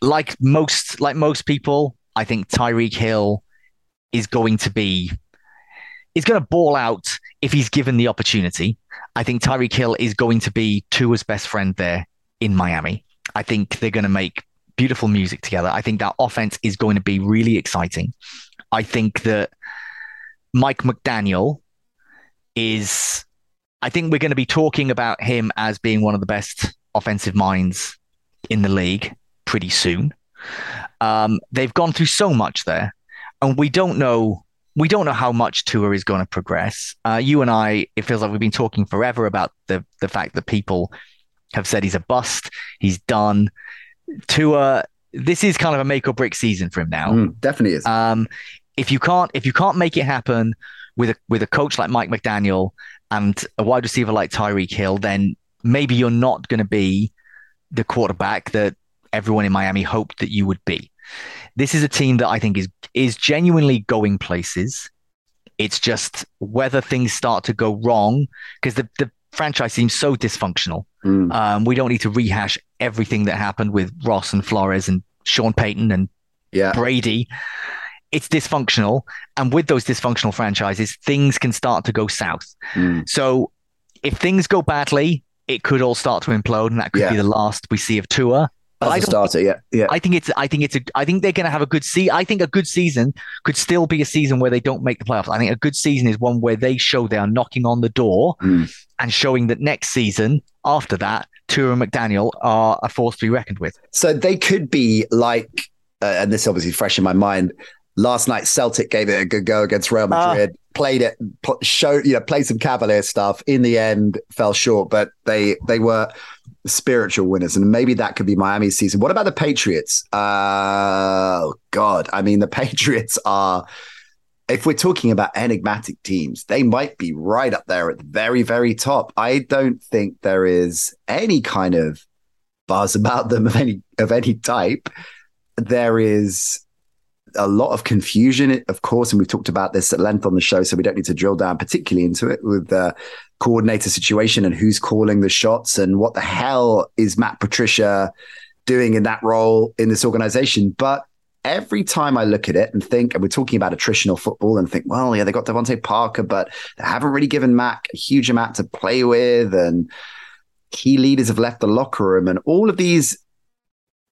like most like most people. I think Tyreek Hill is going to be is going to ball out if he's given the opportunity. I think Tyreek Hill is going to be Tua's best friend there in Miami. I think they're going to make beautiful music together. I think that offense is going to be really exciting. I think that Mike McDaniel is, I think we're going to be talking about him as being one of the best offensive minds in the league pretty soon. Um, they've gone through so much there, and we don't know. We don't know how much Tua is going to progress. Uh, you and I, it feels like we've been talking forever about the the fact that people have said he's a bust, he's done. Tua, this is kind of a make or break season for him now. Mm, definitely is. Um, if you can't if you can't make it happen with a with a coach like Mike McDaniel and a wide receiver like Tyreek Hill, then maybe you're not going to be the quarterback that everyone in Miami hoped that you would be. This is a team that I think is is genuinely going places. It's just whether things start to go wrong because the, the franchise seems so dysfunctional. Mm. Um, we don't need to rehash everything that happened with Ross and Flores and Sean Payton and yeah. Brady. It's dysfunctional. And with those dysfunctional franchises, things can start to go south. Mm. So if things go badly, it could all start to implode, and that could yeah. be the last we see of Tua. But As I starter, yeah, yeah. I think it's. I think it's a. I think they're going to have a good see. I think a good season could still be a season where they don't make the playoffs. I think a good season is one where they show they are knocking on the door mm. and showing that next season after that, Tua and McDaniel are a force to be reckoned with. So they could be like, uh, and this obviously fresh in my mind. Last night, Celtic gave it a good go against Real ah. Madrid. Uh, played it, showed you know, played some Cavalier stuff. In the end, fell short, but they they were spiritual winners, and maybe that could be Miami's season. What about the Patriots? Uh, oh God, I mean, the Patriots are if we're talking about enigmatic teams, they might be right up there at the very, very top. I don't think there is any kind of buzz about them of any of any type. There is a lot of confusion, of course, and we've talked about this at length on the show, so we don't need to drill down particularly into it with the coordinator situation and who's calling the shots and what the hell is Matt Patricia doing in that role in this organization. But every time I look at it and think, and we're talking about attritional football and think, well, yeah, they got DeVante Parker, but they haven't really given Mac a huge amount to play with. And key leaders have left the locker room and all of these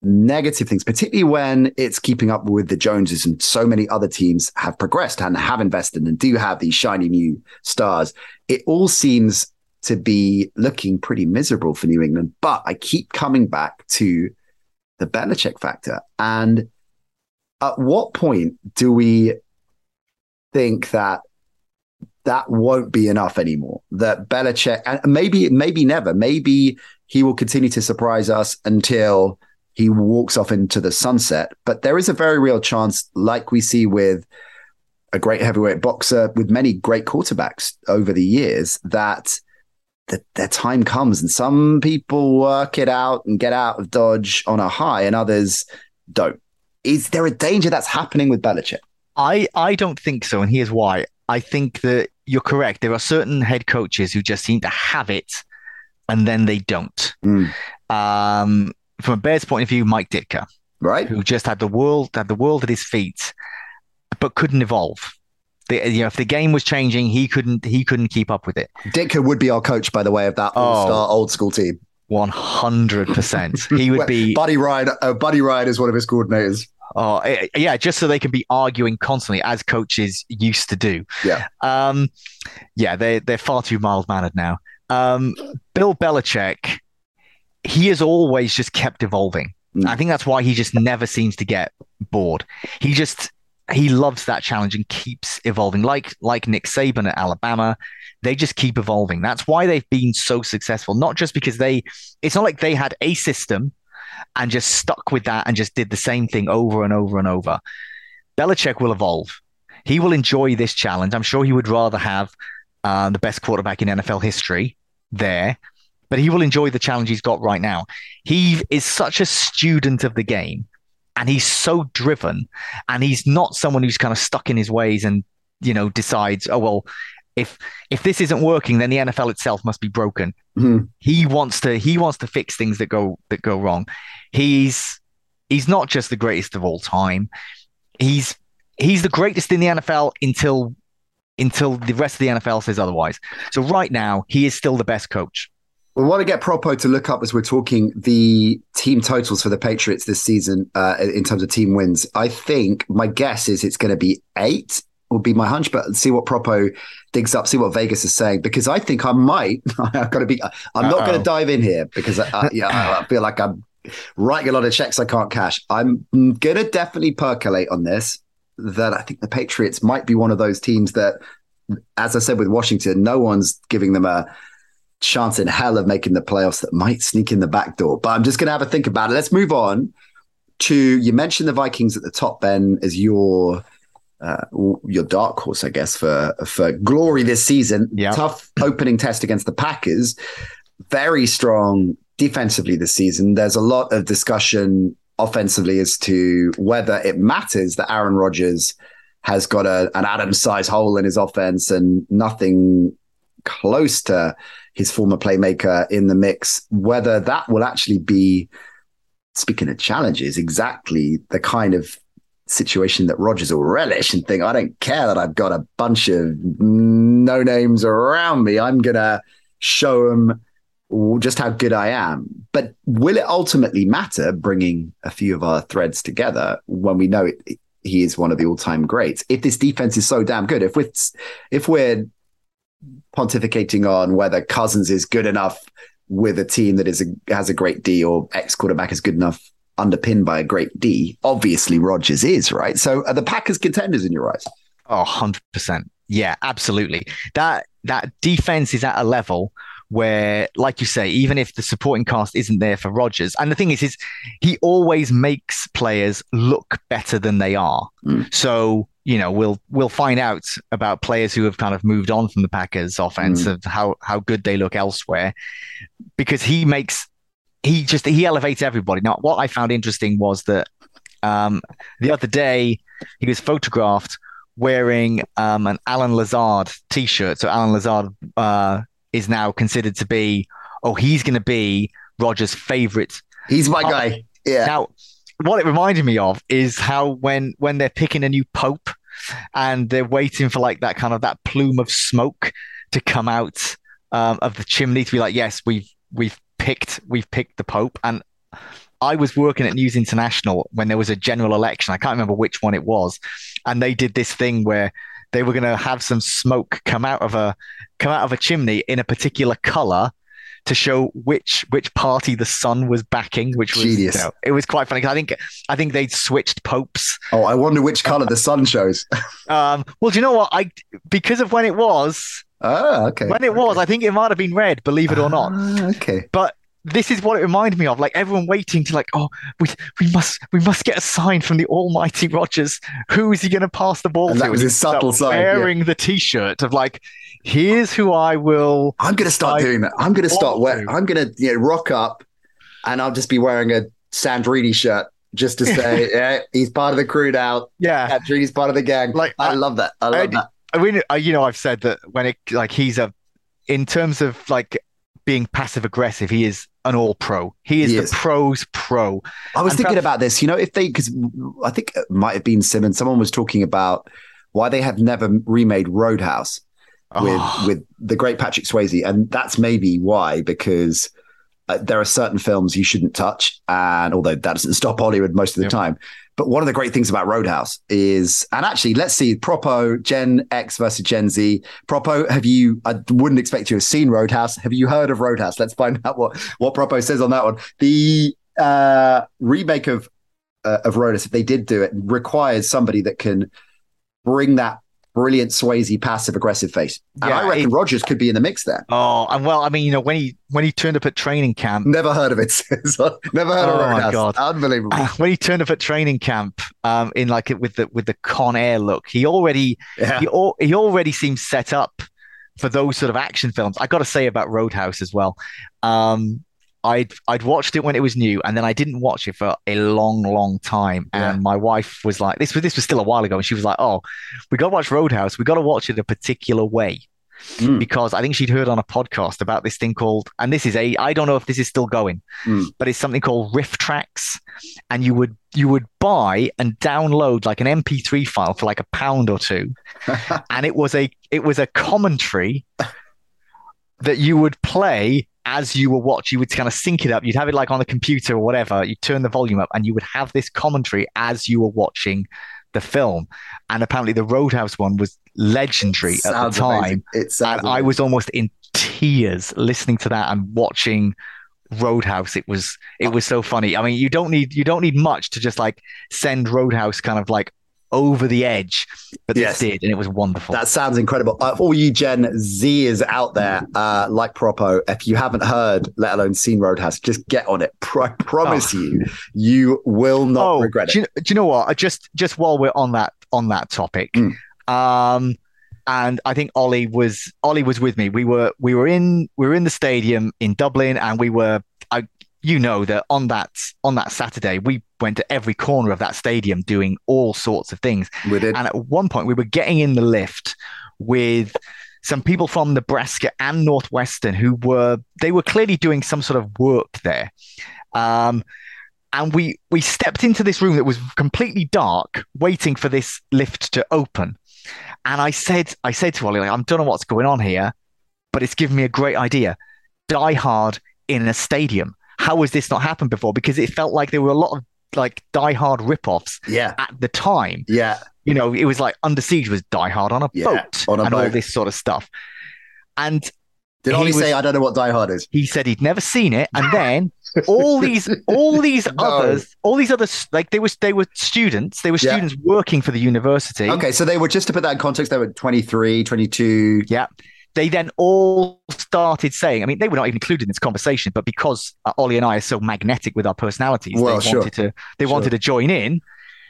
negative things, particularly when it's keeping up with the Joneses and so many other teams have progressed and have invested and do have these shiny new stars. It all seems to be looking pretty miserable for New England. But I keep coming back to the Belichick factor. And at what point do we think that that won't be enough anymore? That Belichick, and maybe, maybe never, maybe he will continue to surprise us until he walks off into the sunset. But there is a very real chance, like we see with a great heavyweight boxer, with many great quarterbacks over the years, that that their time comes and some people work it out and get out of Dodge on a high and others don't. Is there a danger that's happening with Belichick? I, I don't think so. And here's why. I think that you're correct. There are certain head coaches who just seem to have it and then they don't. Mm. Um, from a Bears point of view, Mike Ditka, right, who just had the world had the world at his feet, but couldn't evolve. The, you know, if the game was changing, he couldn't he couldn't keep up with it. Ditka would be our coach, by the way, of that all-star oh, old school team. One hundred percent. He would be. Buddy Ryan. Uh, Buddy Ryan is one of his coordinators. Oh eh, yeah, just so they can be arguing constantly as coaches used to do. Yeah. Um, yeah, they they're far too mild mannered now. Um, Bill Belichick, he has always just kept evolving. Mm. I think that's why he just never seems to get bored. He just he loves that challenge and keeps evolving. Like like Nick Saban at Alabama, they just keep evolving. That's why they've been so successful. Not just because they, it's not like they had a system and just stuck with that and just did the same thing over and over and over. Belichick will evolve. He will enjoy this challenge. I'm sure he would rather have uh, the best quarterback in NFL history there, but he will enjoy the challenge he's got right now. He is such a student of the game and he's so driven and he's not someone who's kind of stuck in his ways and you know decides oh well if if this isn't working then the NFL itself must be broken. Mm-hmm. he wants to he wants to fix things that go that go wrong. He's he's not just the greatest of all time. He's he's the greatest in the NFL until until the rest of the NFL says otherwise. So right now he is still the best coach we want to get Propo to look up as we're talking the team totals for the Patriots this season uh, in terms of team wins. I think my guess is it's going to be eight would be my hunch, but see what Propo digs up, see what Vegas is saying, because I think I might. I've got to be. I'm not going to dive in here because I, yeah, I feel like I'm writing a lot of checks I can't cash. I'm going to definitely percolate on this. That I think the Patriots might be one of those teams that, as I said with Washington, no one's giving them a chance in hell of making the playoffs that might sneak in the back door. But I'm just going to have a think about it. Let's move on to you mentioned the Vikings at the top, Ben, as your uh, your dark horse, I guess, for for glory this season. Yep. Tough opening test against the Packers. Very strong defensively this season. There's a lot of discussion offensively as to whether it matters that Aaron Rodgers has got a, an Adams size hole in his offense and nothing close to his former playmaker in the mix, whether that will actually be, speaking of challenges, exactly the kind of situation that Rodgers will relish and think, I don't care that I've got a bunch of no names around me. I'm going to show them just how good I am. But will it ultimately matter bringing a few of our threads together when we know it, he is one of the all-time greats? If this defense is so damn good, if we're, if we're pontificating on whether Cousins is good enough with a team that is a, has a great D or ex quarterback is good enough underpinned by a great D. Obviously, Rodgers is right. So are the Packers contenders in your eyes? Oh, 100%. Yeah, absolutely. That that defense is at a level where, like you say, even if the supporting cast isn't there for Rodgers, and the thing is, is he always makes players look better than they are. Mm. So you know, we'll we'll find out about players who have kind of moved on from the Packers offense mm. of how how good they look elsewhere, because he makes he just he elevates everybody. Now, what I found interesting was that um, the other day he was photographed wearing um, an Allen Lazard T-shirt. So Allen Lazard uh, is now considered to be oh he's going to be Rodgers' favorite. He's my guy. Yeah. Now what it reminded me of is how when when they're picking a new pope and they're waiting for like that kind of that plume of smoke to come out um, of the chimney to be like, yes, we've we've picked we've picked the pope. And I was working at News International when there was a general election. I can't remember which one it was, and they did this thing where they were going to have some smoke come out of a come out of a chimney in a particular color to show which which party the sun was backing, which was Genius. you know, it was quite funny. 'cause I think I think they'd switched popes. Oh, I wonder which color the sun shows. Um, well, do you know what? I because of when it was oh, okay. when it was, I think it might have been red. Believe it or not, Ah, okay. but. This is what it reminded me of, like everyone waiting to like, oh, we we must we must get a sign from the Almighty Rodgers. Who is he going to pass the ball And to? that was his subtle sign, yeah. Wearing the T-shirt of like, here's who I will. I'm going to start I- doing that. I'm going to start wearing. I'm going to you know, rock up, and I'll just be wearing a Sandrini shirt just to say, yeah, he's part of the crew now. Yeah, Sandrini's part of the gang. Like, I, I- love that. I love I- that. I mean, you know, I've said that when it like he's a, in terms of like being passive aggressive, he is an all pro. He is He the pros pro. I was And thinking perhaps- about this. You know, if they because I think it might have been Simmons. Someone was talking about why they have never remade Roadhouse with Oh, with the great Patrick Swayze, and that's maybe why because uh, there are certain films you shouldn't touch, and although that doesn't stop Hollywood most of the Yep. time. But one of the great things about Roadhouse is, and actually, let's see, Propo, Gen X versus Gen Z. Propo, have you? I wouldn't expect you to have seen Roadhouse. Have you heard of Roadhouse? Let's find out what what Propo says on that one. The uh, remake of uh, of Roadhouse, if they did do it, requires somebody that can bring that brilliant Swayze passive aggressive face. And Yeah, I reckon it- Rodgers could be in the mix there. oh, and well, I mean, you know, when he when he turned up at training camp, Never heard of it. Never heard of Oh, my Roadhouse. God. Unbelievable. when he turned up at training camp, um, in like it with the with the Con Air look, he already Yeah. he al- he already seems set up for those sort of action films. I got to say about Roadhouse as well. Um, I'd I'd watched it when it was new, and then I didn't watch it for a long, long time. And Yeah. my wife was like, "This was this was still a while ago," and she was like, "Oh, we got to watch Roadhouse. We got to watch it a particular way." Mm. Because I think she'd heard on a podcast about this thing called, and this is a, I don't know if this is still going, Mm. but it's something called RiffTrax, and you would you would buy and download like an MP3 file for like a pound or two, and it was a it was a commentary that you would play as you were watching. You would kind of sync it up. You'd have it like on the computer or whatever. You turn the volume up, and you would have this commentary as you were watching the film. And apparently, the Roadhouse one was legendary at the time. amazing. It sounds And I was almost in tears listening to that and watching Roadhouse. It was it was so funny. I mean, you don't need you don't need much to just like send Roadhouse kind of like over the edge, but Yes. this did, and it was wonderful. That sounds incredible. Uh, all you Gen Zers out there, uh, like Propo, if you haven't heard, let alone seen Roadhouse, just get on it. Pro- promise you, you will not regret Oh, do it. you, do you know what? I Just just while we're on that on that topic, Mm. um, and I think Ollie was Ollie was with me. We were we were in we were in the stadium in Dublin, and we were I you know that on that on that Saturday we went to every corner of that stadium doing all sorts of things. We did. And at one point, we were getting in the lift with some people from Nebraska and Northwestern who were they were clearly doing some sort of work there. Um, and we we stepped into this room that was completely dark, waiting for this lift to open. And I said, I said to Ollie, like, I don't know what's going on here, but it's given me a great idea. Die Hard in a stadium. How has this not happened before? Because it felt like there were a lot of like Die Hard ripoffs yeah. at the time Yeah. you know, it was like Under Siege was Die Hard on a Yeah, boat on a and all this sort of stuff. And Did He Ollie say, I don't know what Die Hard is? he said he'd never seen it, and then all these, all these No. others, all these others, like they were, they were students, they were Yeah. students working for the university. Okay, so they were, just to put that in context, they were 23, 22. Yeah. They then all started saying, I mean, they were not even included in this conversation, but because uh, Ollie and I are so magnetic with our personalities, Well, they sure. wanted to, they Sure. wanted to join in.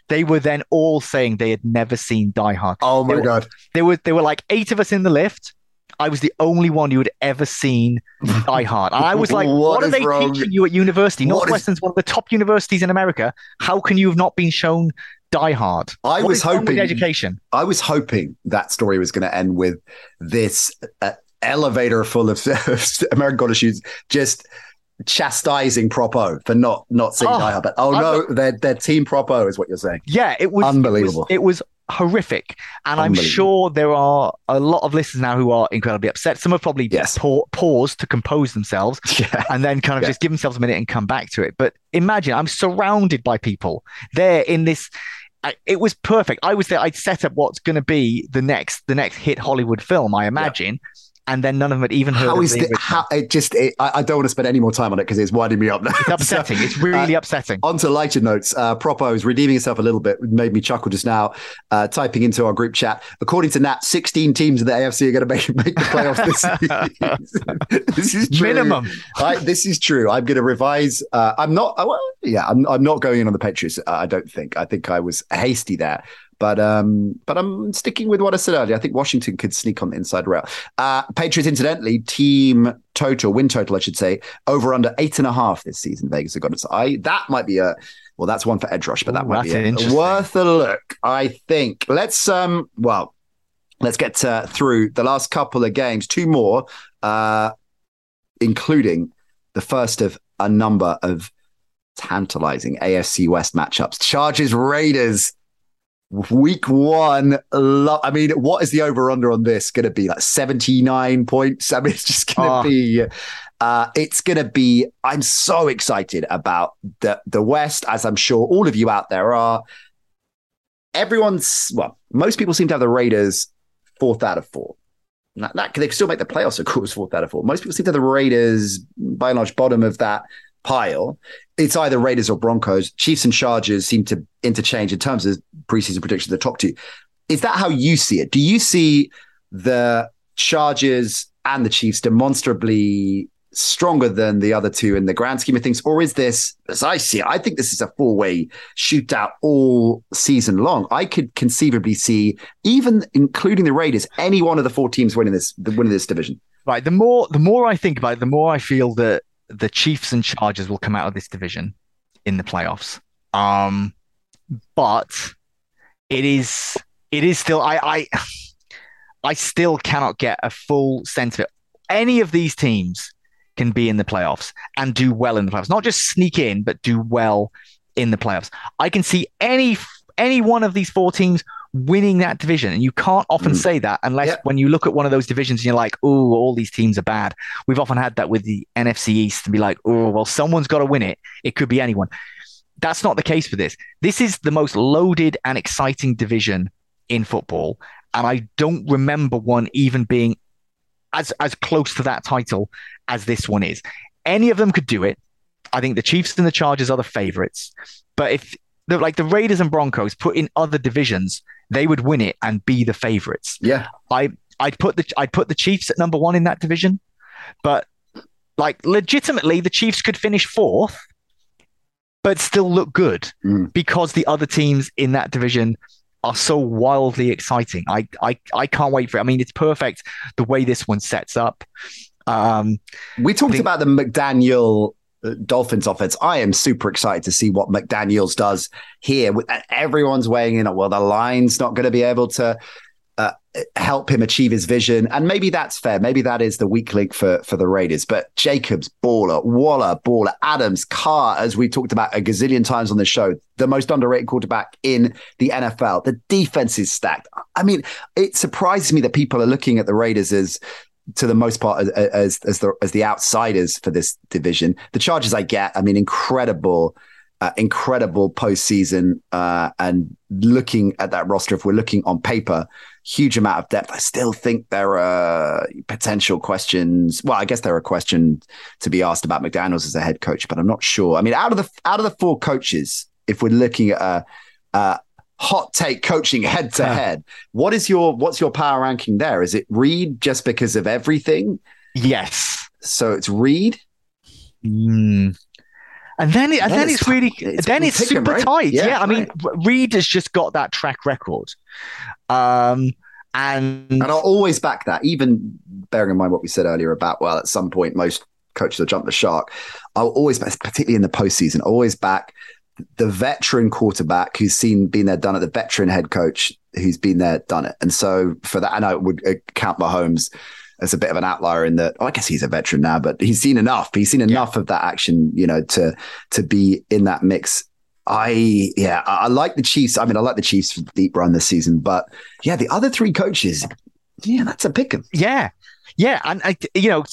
They were then all saying they had never seen Die Hard. Oh my They were- God. There were there were like eight of us in the lift. I was the only one who had ever seen Die Hard. And I was like, What what, are they wrong? teaching you at university? What is- Northwestern's one of the top universities in America. How can you have not been shown Die Hard? I What was is wrong with hoping education. I was hoping that story was going to end with this uh, elevator full of American students just chastising Propo for not not seeing Oh, Die Hard. But oh no, they're they're Team Propo is what you're saying. Yeah, it was Unbelievable. It was, it was horrific, and I'm sure there are a lot of listeners now who are incredibly upset. Some have probably Yes. pa- paused to compose themselves Yeah. and then kind of Yeah. just give themselves a minute and come back to it. But imagine I'm surrounded by people there in this. I, it was perfect. I was there. I'd set up what's going to be the next the next hit Hollywood film, I imagine, and then none of them had even heard. How is the how it just it, I, I don't want to spend any more time on it because it's winding me up now. It's upsetting. it's really upsetting. On to lighter notes. Uh, Propo is redeeming himself a little bit. Made me chuckle just now, uh, typing into our group chat. According to Nat, 16 teams in the AFC are going to make, make the playoffs this season. this is true. Minimum. I, this is true. I'm going to revise. Uh, I'm not. uh, Well, yeah, I'm, I'm not going in on the Patriots. uh, I don't think. I think I was hasty there. But um, but I'm sticking with what I said earlier. I think Washington could sneak on the inside route. Uh, Patriots, incidentally, team total, win total, I should say, over under eight and a half this season. Vegas have got it. So I that might be a well, that's one for Edge Rush, but that Ooh, might be a, worth a look. I think. Let's um, well, let's get uh, through the last couple of games. Two more, uh, including the first of a number of tantalizing AFC West matchups. Chargers Raiders. Week one, lo- I mean, what is the over under on this going to be? Like 79 points? I mean, it's just going to Oh. be, uh, it's going to be, I'm so excited about the, the West, as I'm sure all of you out there are. Everyone's, well, most people seem to have the Raiders fourth out of four. That, that they still make the playoffs, of course, fourth out of four. Most people seem to have the Raiders by and large bottom of that pile. It's either Raiders or Broncos. Chiefs and Chargers seem to interchange in terms of preseason predictions, the top two. Is that how you see it? Do you see the Chargers and the Chiefs demonstrably stronger than the other two in the grand scheme of things? Or is this, as I see it, I think this is a four way shootout all season long. I could conceivably see, even including the Raiders, any one of the four teams winning this, winning this division. Right. The more the more I think about it, the more I feel that the Chiefs and Chargers will come out of this division in the playoffs. Um, but it is it is still I I I still cannot get a full sense of it. Any of these teams can be in the playoffs and do well in the playoffs, not just sneak in, but do well in the playoffs. I can see any any one of these four teams winning that division, and you can't often Mm. say that unless when you look at one of those divisions and you're like, "Oh, all these teams are bad." We've often had that with the NFC East and be like, "Oh, well, someone's got to win it. It could be anyone." That's not the case for this. This is the most loaded and exciting division in football, and I don't remember one even being as as close to that title as this one is. Any of them could do it. I think the Chiefs and the Chargers are the favorites, but if the, like the Raiders and Broncos put in other divisions, they would win it and be the favorites. Yeah. I I'd put the I'd put the Chiefs at number one in that division, but like legitimately, the Chiefs could finish fourth, but still look good Mm. because the other teams in that division are so wildly exciting. I I I can't wait for it. I mean, it's perfect the way this one sets up. Um, We talked think- about the McDaniel Dolphins offense. I am super excited to see what McDaniels does here. Everyone's weighing in on, well, the line's not going to be able to uh, help him achieve his vision. And maybe that's fair. Maybe that is the weak link for, for the Raiders. But Jacobs, Baller, Waller, Baller, Adams, Carr, as we talked about a gazillion times on the show, the most underrated quarterback in the NFL. The defense is stacked. I mean, it surprises me that people are looking at the Raiders as to the most part as as as the as the outsiders for this division. The Chargers, I get. I mean, incredible, uh, incredible postseason. Uh, and looking at that roster, if we're looking on paper, huge amount of depth. I still think there are potential questions. Well, I guess there are questions to be asked about McDaniel's as a head coach, but I'm not sure. I mean, out of the out of the four coaches, if we're looking at a, a hot take coaching head to head, what is your what's your power ranking there? Is it Reid just because of everything? yes. So it's Reid. Mm. And then, it, and Then then it's it's, really, it's- then it's super right? tight. Yeah, Yeah, I mean, right. Reid has just got that track record, um, and And I'll always back that, even bearing in mind what we said earlier about, well, at some point, most coaches will jump the shark. I'll always, back, particularly in the postseason, always back the veteran quarterback who's seen, been there, done it, the veteran head coach who's been there, done it. And so for that, and I would uh, count Mahomes as a bit of an outlier in that. Oh, I guess he's a veteran now, but he's seen enough. He's seen enough yeah. of that action, you know, to to be in that mix. I yeah, I, I like the Chiefs. I mean, I like the Chiefs for the deep run this season, but yeah, the other three coaches, yeah, that's a pick 'em. Yeah, yeah, and I, you know,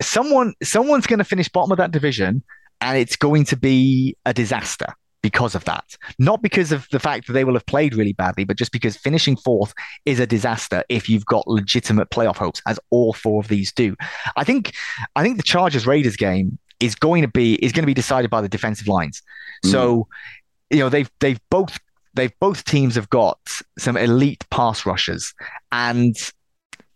someone someone's going to finish bottom of that division, and it's going to be a disaster because of that. Not because of the fact that they will have played really badly, but just because finishing fourth is a disaster if you've got legitimate playoff hopes, as all four of these do. I think I think the Chargers Raiders game is going to be is going to be decided by the defensive lines. Mm. So, you know, they've they've both they've both teams have got some elite pass rushers and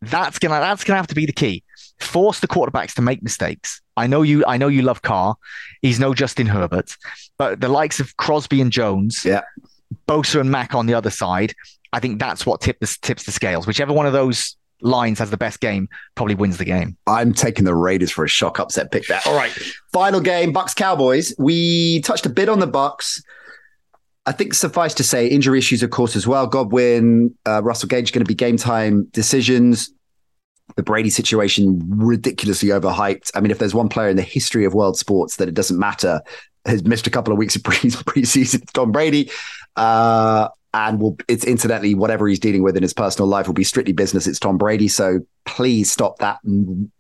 that's gonna that's gonna have to be the key. Force the quarterbacks to make mistakes. I know you. I know you love Carr. He's no Justin Herbert, but the likes of Crosby and Jones, yeah, Bosa and Mack on the other side. I think that's what tip the, tips the scales. Whichever one of those lines has the best game probably wins the game. I'm taking the Raiders for a shock upset pick there. All right. Final game, Bucs Cowboys. We touched a bit on the Bucs. I think suffice to say, injury issues, of course, as well. Godwin, uh, Russell Gage going to be game time decisions. The Brady situation ridiculously overhyped. I mean, if there's one player in the history of world sports that it doesn't matter has missed a couple of weeks of pre- preseason, Tom Brady. Uh, and will it's incidentally whatever he's dealing with in his personal life will be strictly business. It's Tom Brady, so please stop that.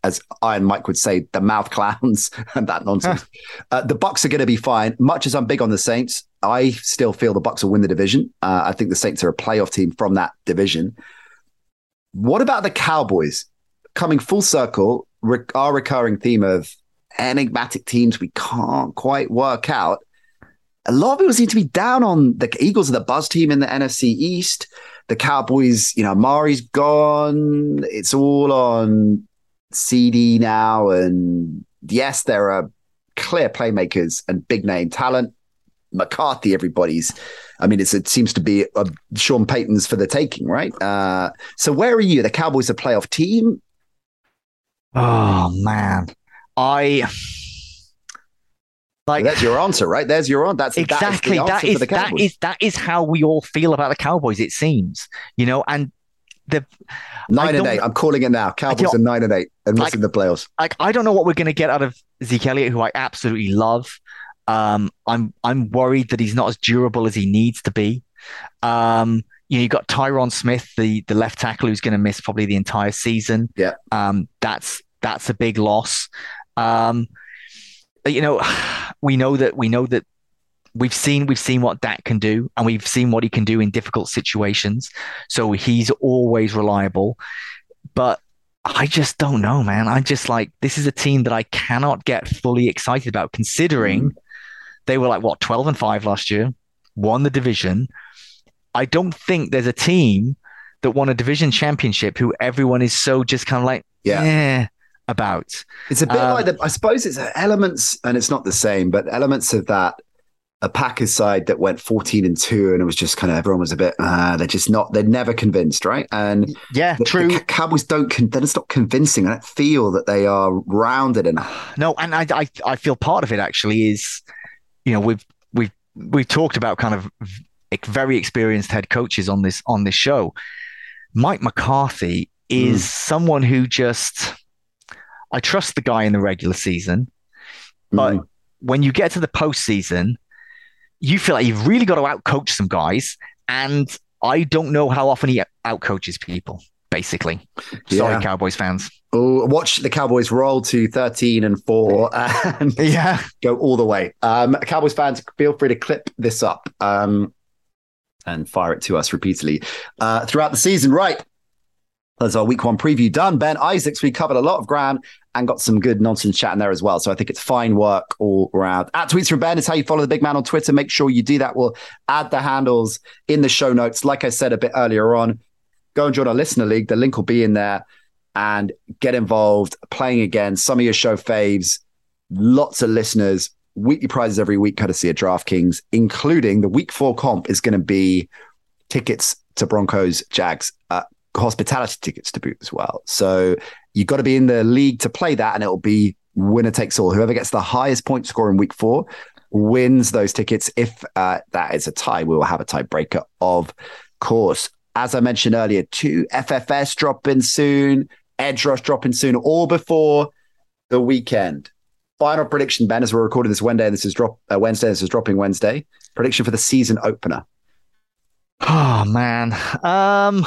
As Iron Mike would say, the mouth clowns and that nonsense. uh, the Bucs are going to be fine. Much as I'm big on the Saints, I still feel the Bucs will win the division. Uh, I think the Saints are a playoff team from that division. What about the Cowboys? Coming full circle, re- our recurring theme of enigmatic teams we can't quite work out a lot of people seem to be down on the Eagles are the buzz team in the NFC East. The Cowboys, you know, Mari's gone. It's all on CeeDee now. And yes, there are clear playmakers and big name talent. McCarthy, everybody's. I mean, it seems to be a Sean Payton's for the taking, right? Uh, so where are you? The Cowboys a playoff team? Oh man, I like that's your answer, right? There's your answer. That's exactly that is, that is that is how we all feel about the Cowboys. It seems, you know, and the nine and eight. I'm calling it now. Cowboys are nine and eight and missing like, the playoffs. Like I don't know what we're going to get out of Zeke Elliott, who I absolutely love. Um, I'm I'm worried that he's not as durable as he needs to be. Um, you know, you got Tyron Smith, the the left tackle, who's going to miss probably the entire season. Yeah, um, that's that's a big loss. Um, you know, we know that we know that we've seen we've seen what Dak can do, and we've seen what he can do in difficult situations. So he's always reliable. But I just don't know, man. I just like this is a team that I cannot get fully excited about, considering mm. they were like what twelve and five last year, won the division. I don't think there's a team that won a division championship who everyone is so just kind of like, yeah, eh, about. It's a bit um, like the, I suppose it's elements, and it's not the same, but elements of that. A Packers side that went 14 and 2, and it was just kind of everyone was a bit, uh, they're just not, they're never convinced, right? And yeah, the, true. The Cowboys don't, they're just not convincing. I don't feel that they are rounded enough. No, and I, I, I feel part of it actually is, you know, we've, we've, we've talked about kind of very experienced head coaches on this, on this show. Mike McCarthy is mm. someone who just, I trust the guy in the regular season, but mm. when you get to the postseason, you feel like you've really got to outcoach some guys, and I don't know how often he outcoaches people. Basically, sorry, yeah. Cowboys fans. Oh, watch the Cowboys roll to thirteen and four, and yeah, go all the way. Um, Cowboys fans, feel free to clip this up. Um, and fire it to us repeatedly uh, throughout the season. Right. That's our week one preview done. Ben Isaacs, we covered a lot of ground and got some good nonsense chat in there as well. So I think it's fine work all around. At Tweets from Ben is how you follow the big man on Twitter. Make sure you do that. We'll add the handles in the show notes. Like I said a bit earlier on, go and join our listener league. The link will be in there and get involved playing again. Some of your show faves, lots of listeners, weekly prizes every week, courtesy of DraftKings, including the week four comp is going to be tickets to Broncos, Jags. Uh, hospitality tickets to boot as well. So you've got to be in the league to play that, and it'll be winner takes all. Whoever gets the highest point score in week four wins those tickets. If uh, that is a tie, we will have a tiebreaker, of course. As I mentioned earlier, two FFS dropping soon. Edge Rush dropping soon, all before the weekend. Final prediction, Ben, as we're recording this Wednesday, this is drop uh, Wednesday, this is dropping Wednesday. Prediction for the season opener. Oh man. Um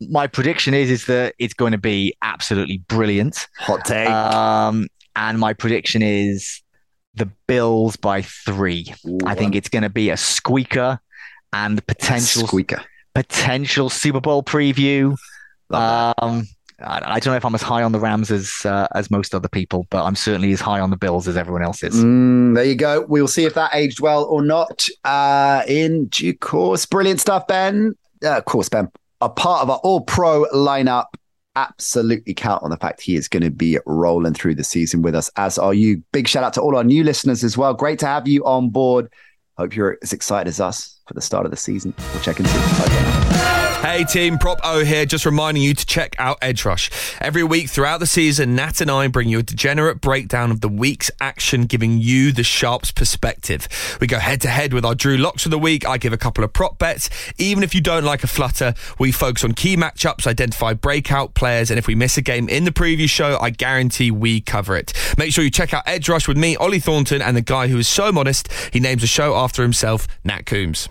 my prediction is is that it's going to be absolutely brilliant. Hot take. Um and my prediction is the Bills by three. Ooh, I think one it's going to be a squeaker and potential squeaker. potential Super Bowl preview. Um, I, don't know if I'm as high on the Rams as uh, as most other people, but I'm certainly as high on the Bills as everyone else is. Mm, there you go. We'll see if that aged well or not uh, in due course. Brilliant stuff, Ben. Uh, of course, Ben, a part of our all pro lineup. Absolutely count on the fact he is going to be rolling through the season with us, as are you. Big shout out to all our new listeners as well. Great to have you on board. Hope you're as excited as us for the start of the season. We'll check in soon. Hey team, Prop O here, just reminding you to check out Edge Rush. Every week throughout the season, Nat and I bring you a degenerate breakdown of the week's action, giving you the sharps perspective. We go head to head with our Drew Locks of the week. I give a couple of prop bets. Even if you don't like a flutter, we focus on key matchups, identify breakout players, and if we miss a game in the preview show, I guarantee we cover it. Make sure you check out Edge Rush with me, Ollie Thornton, and the guy who is so modest, he names a show after himself, Nat Coombs.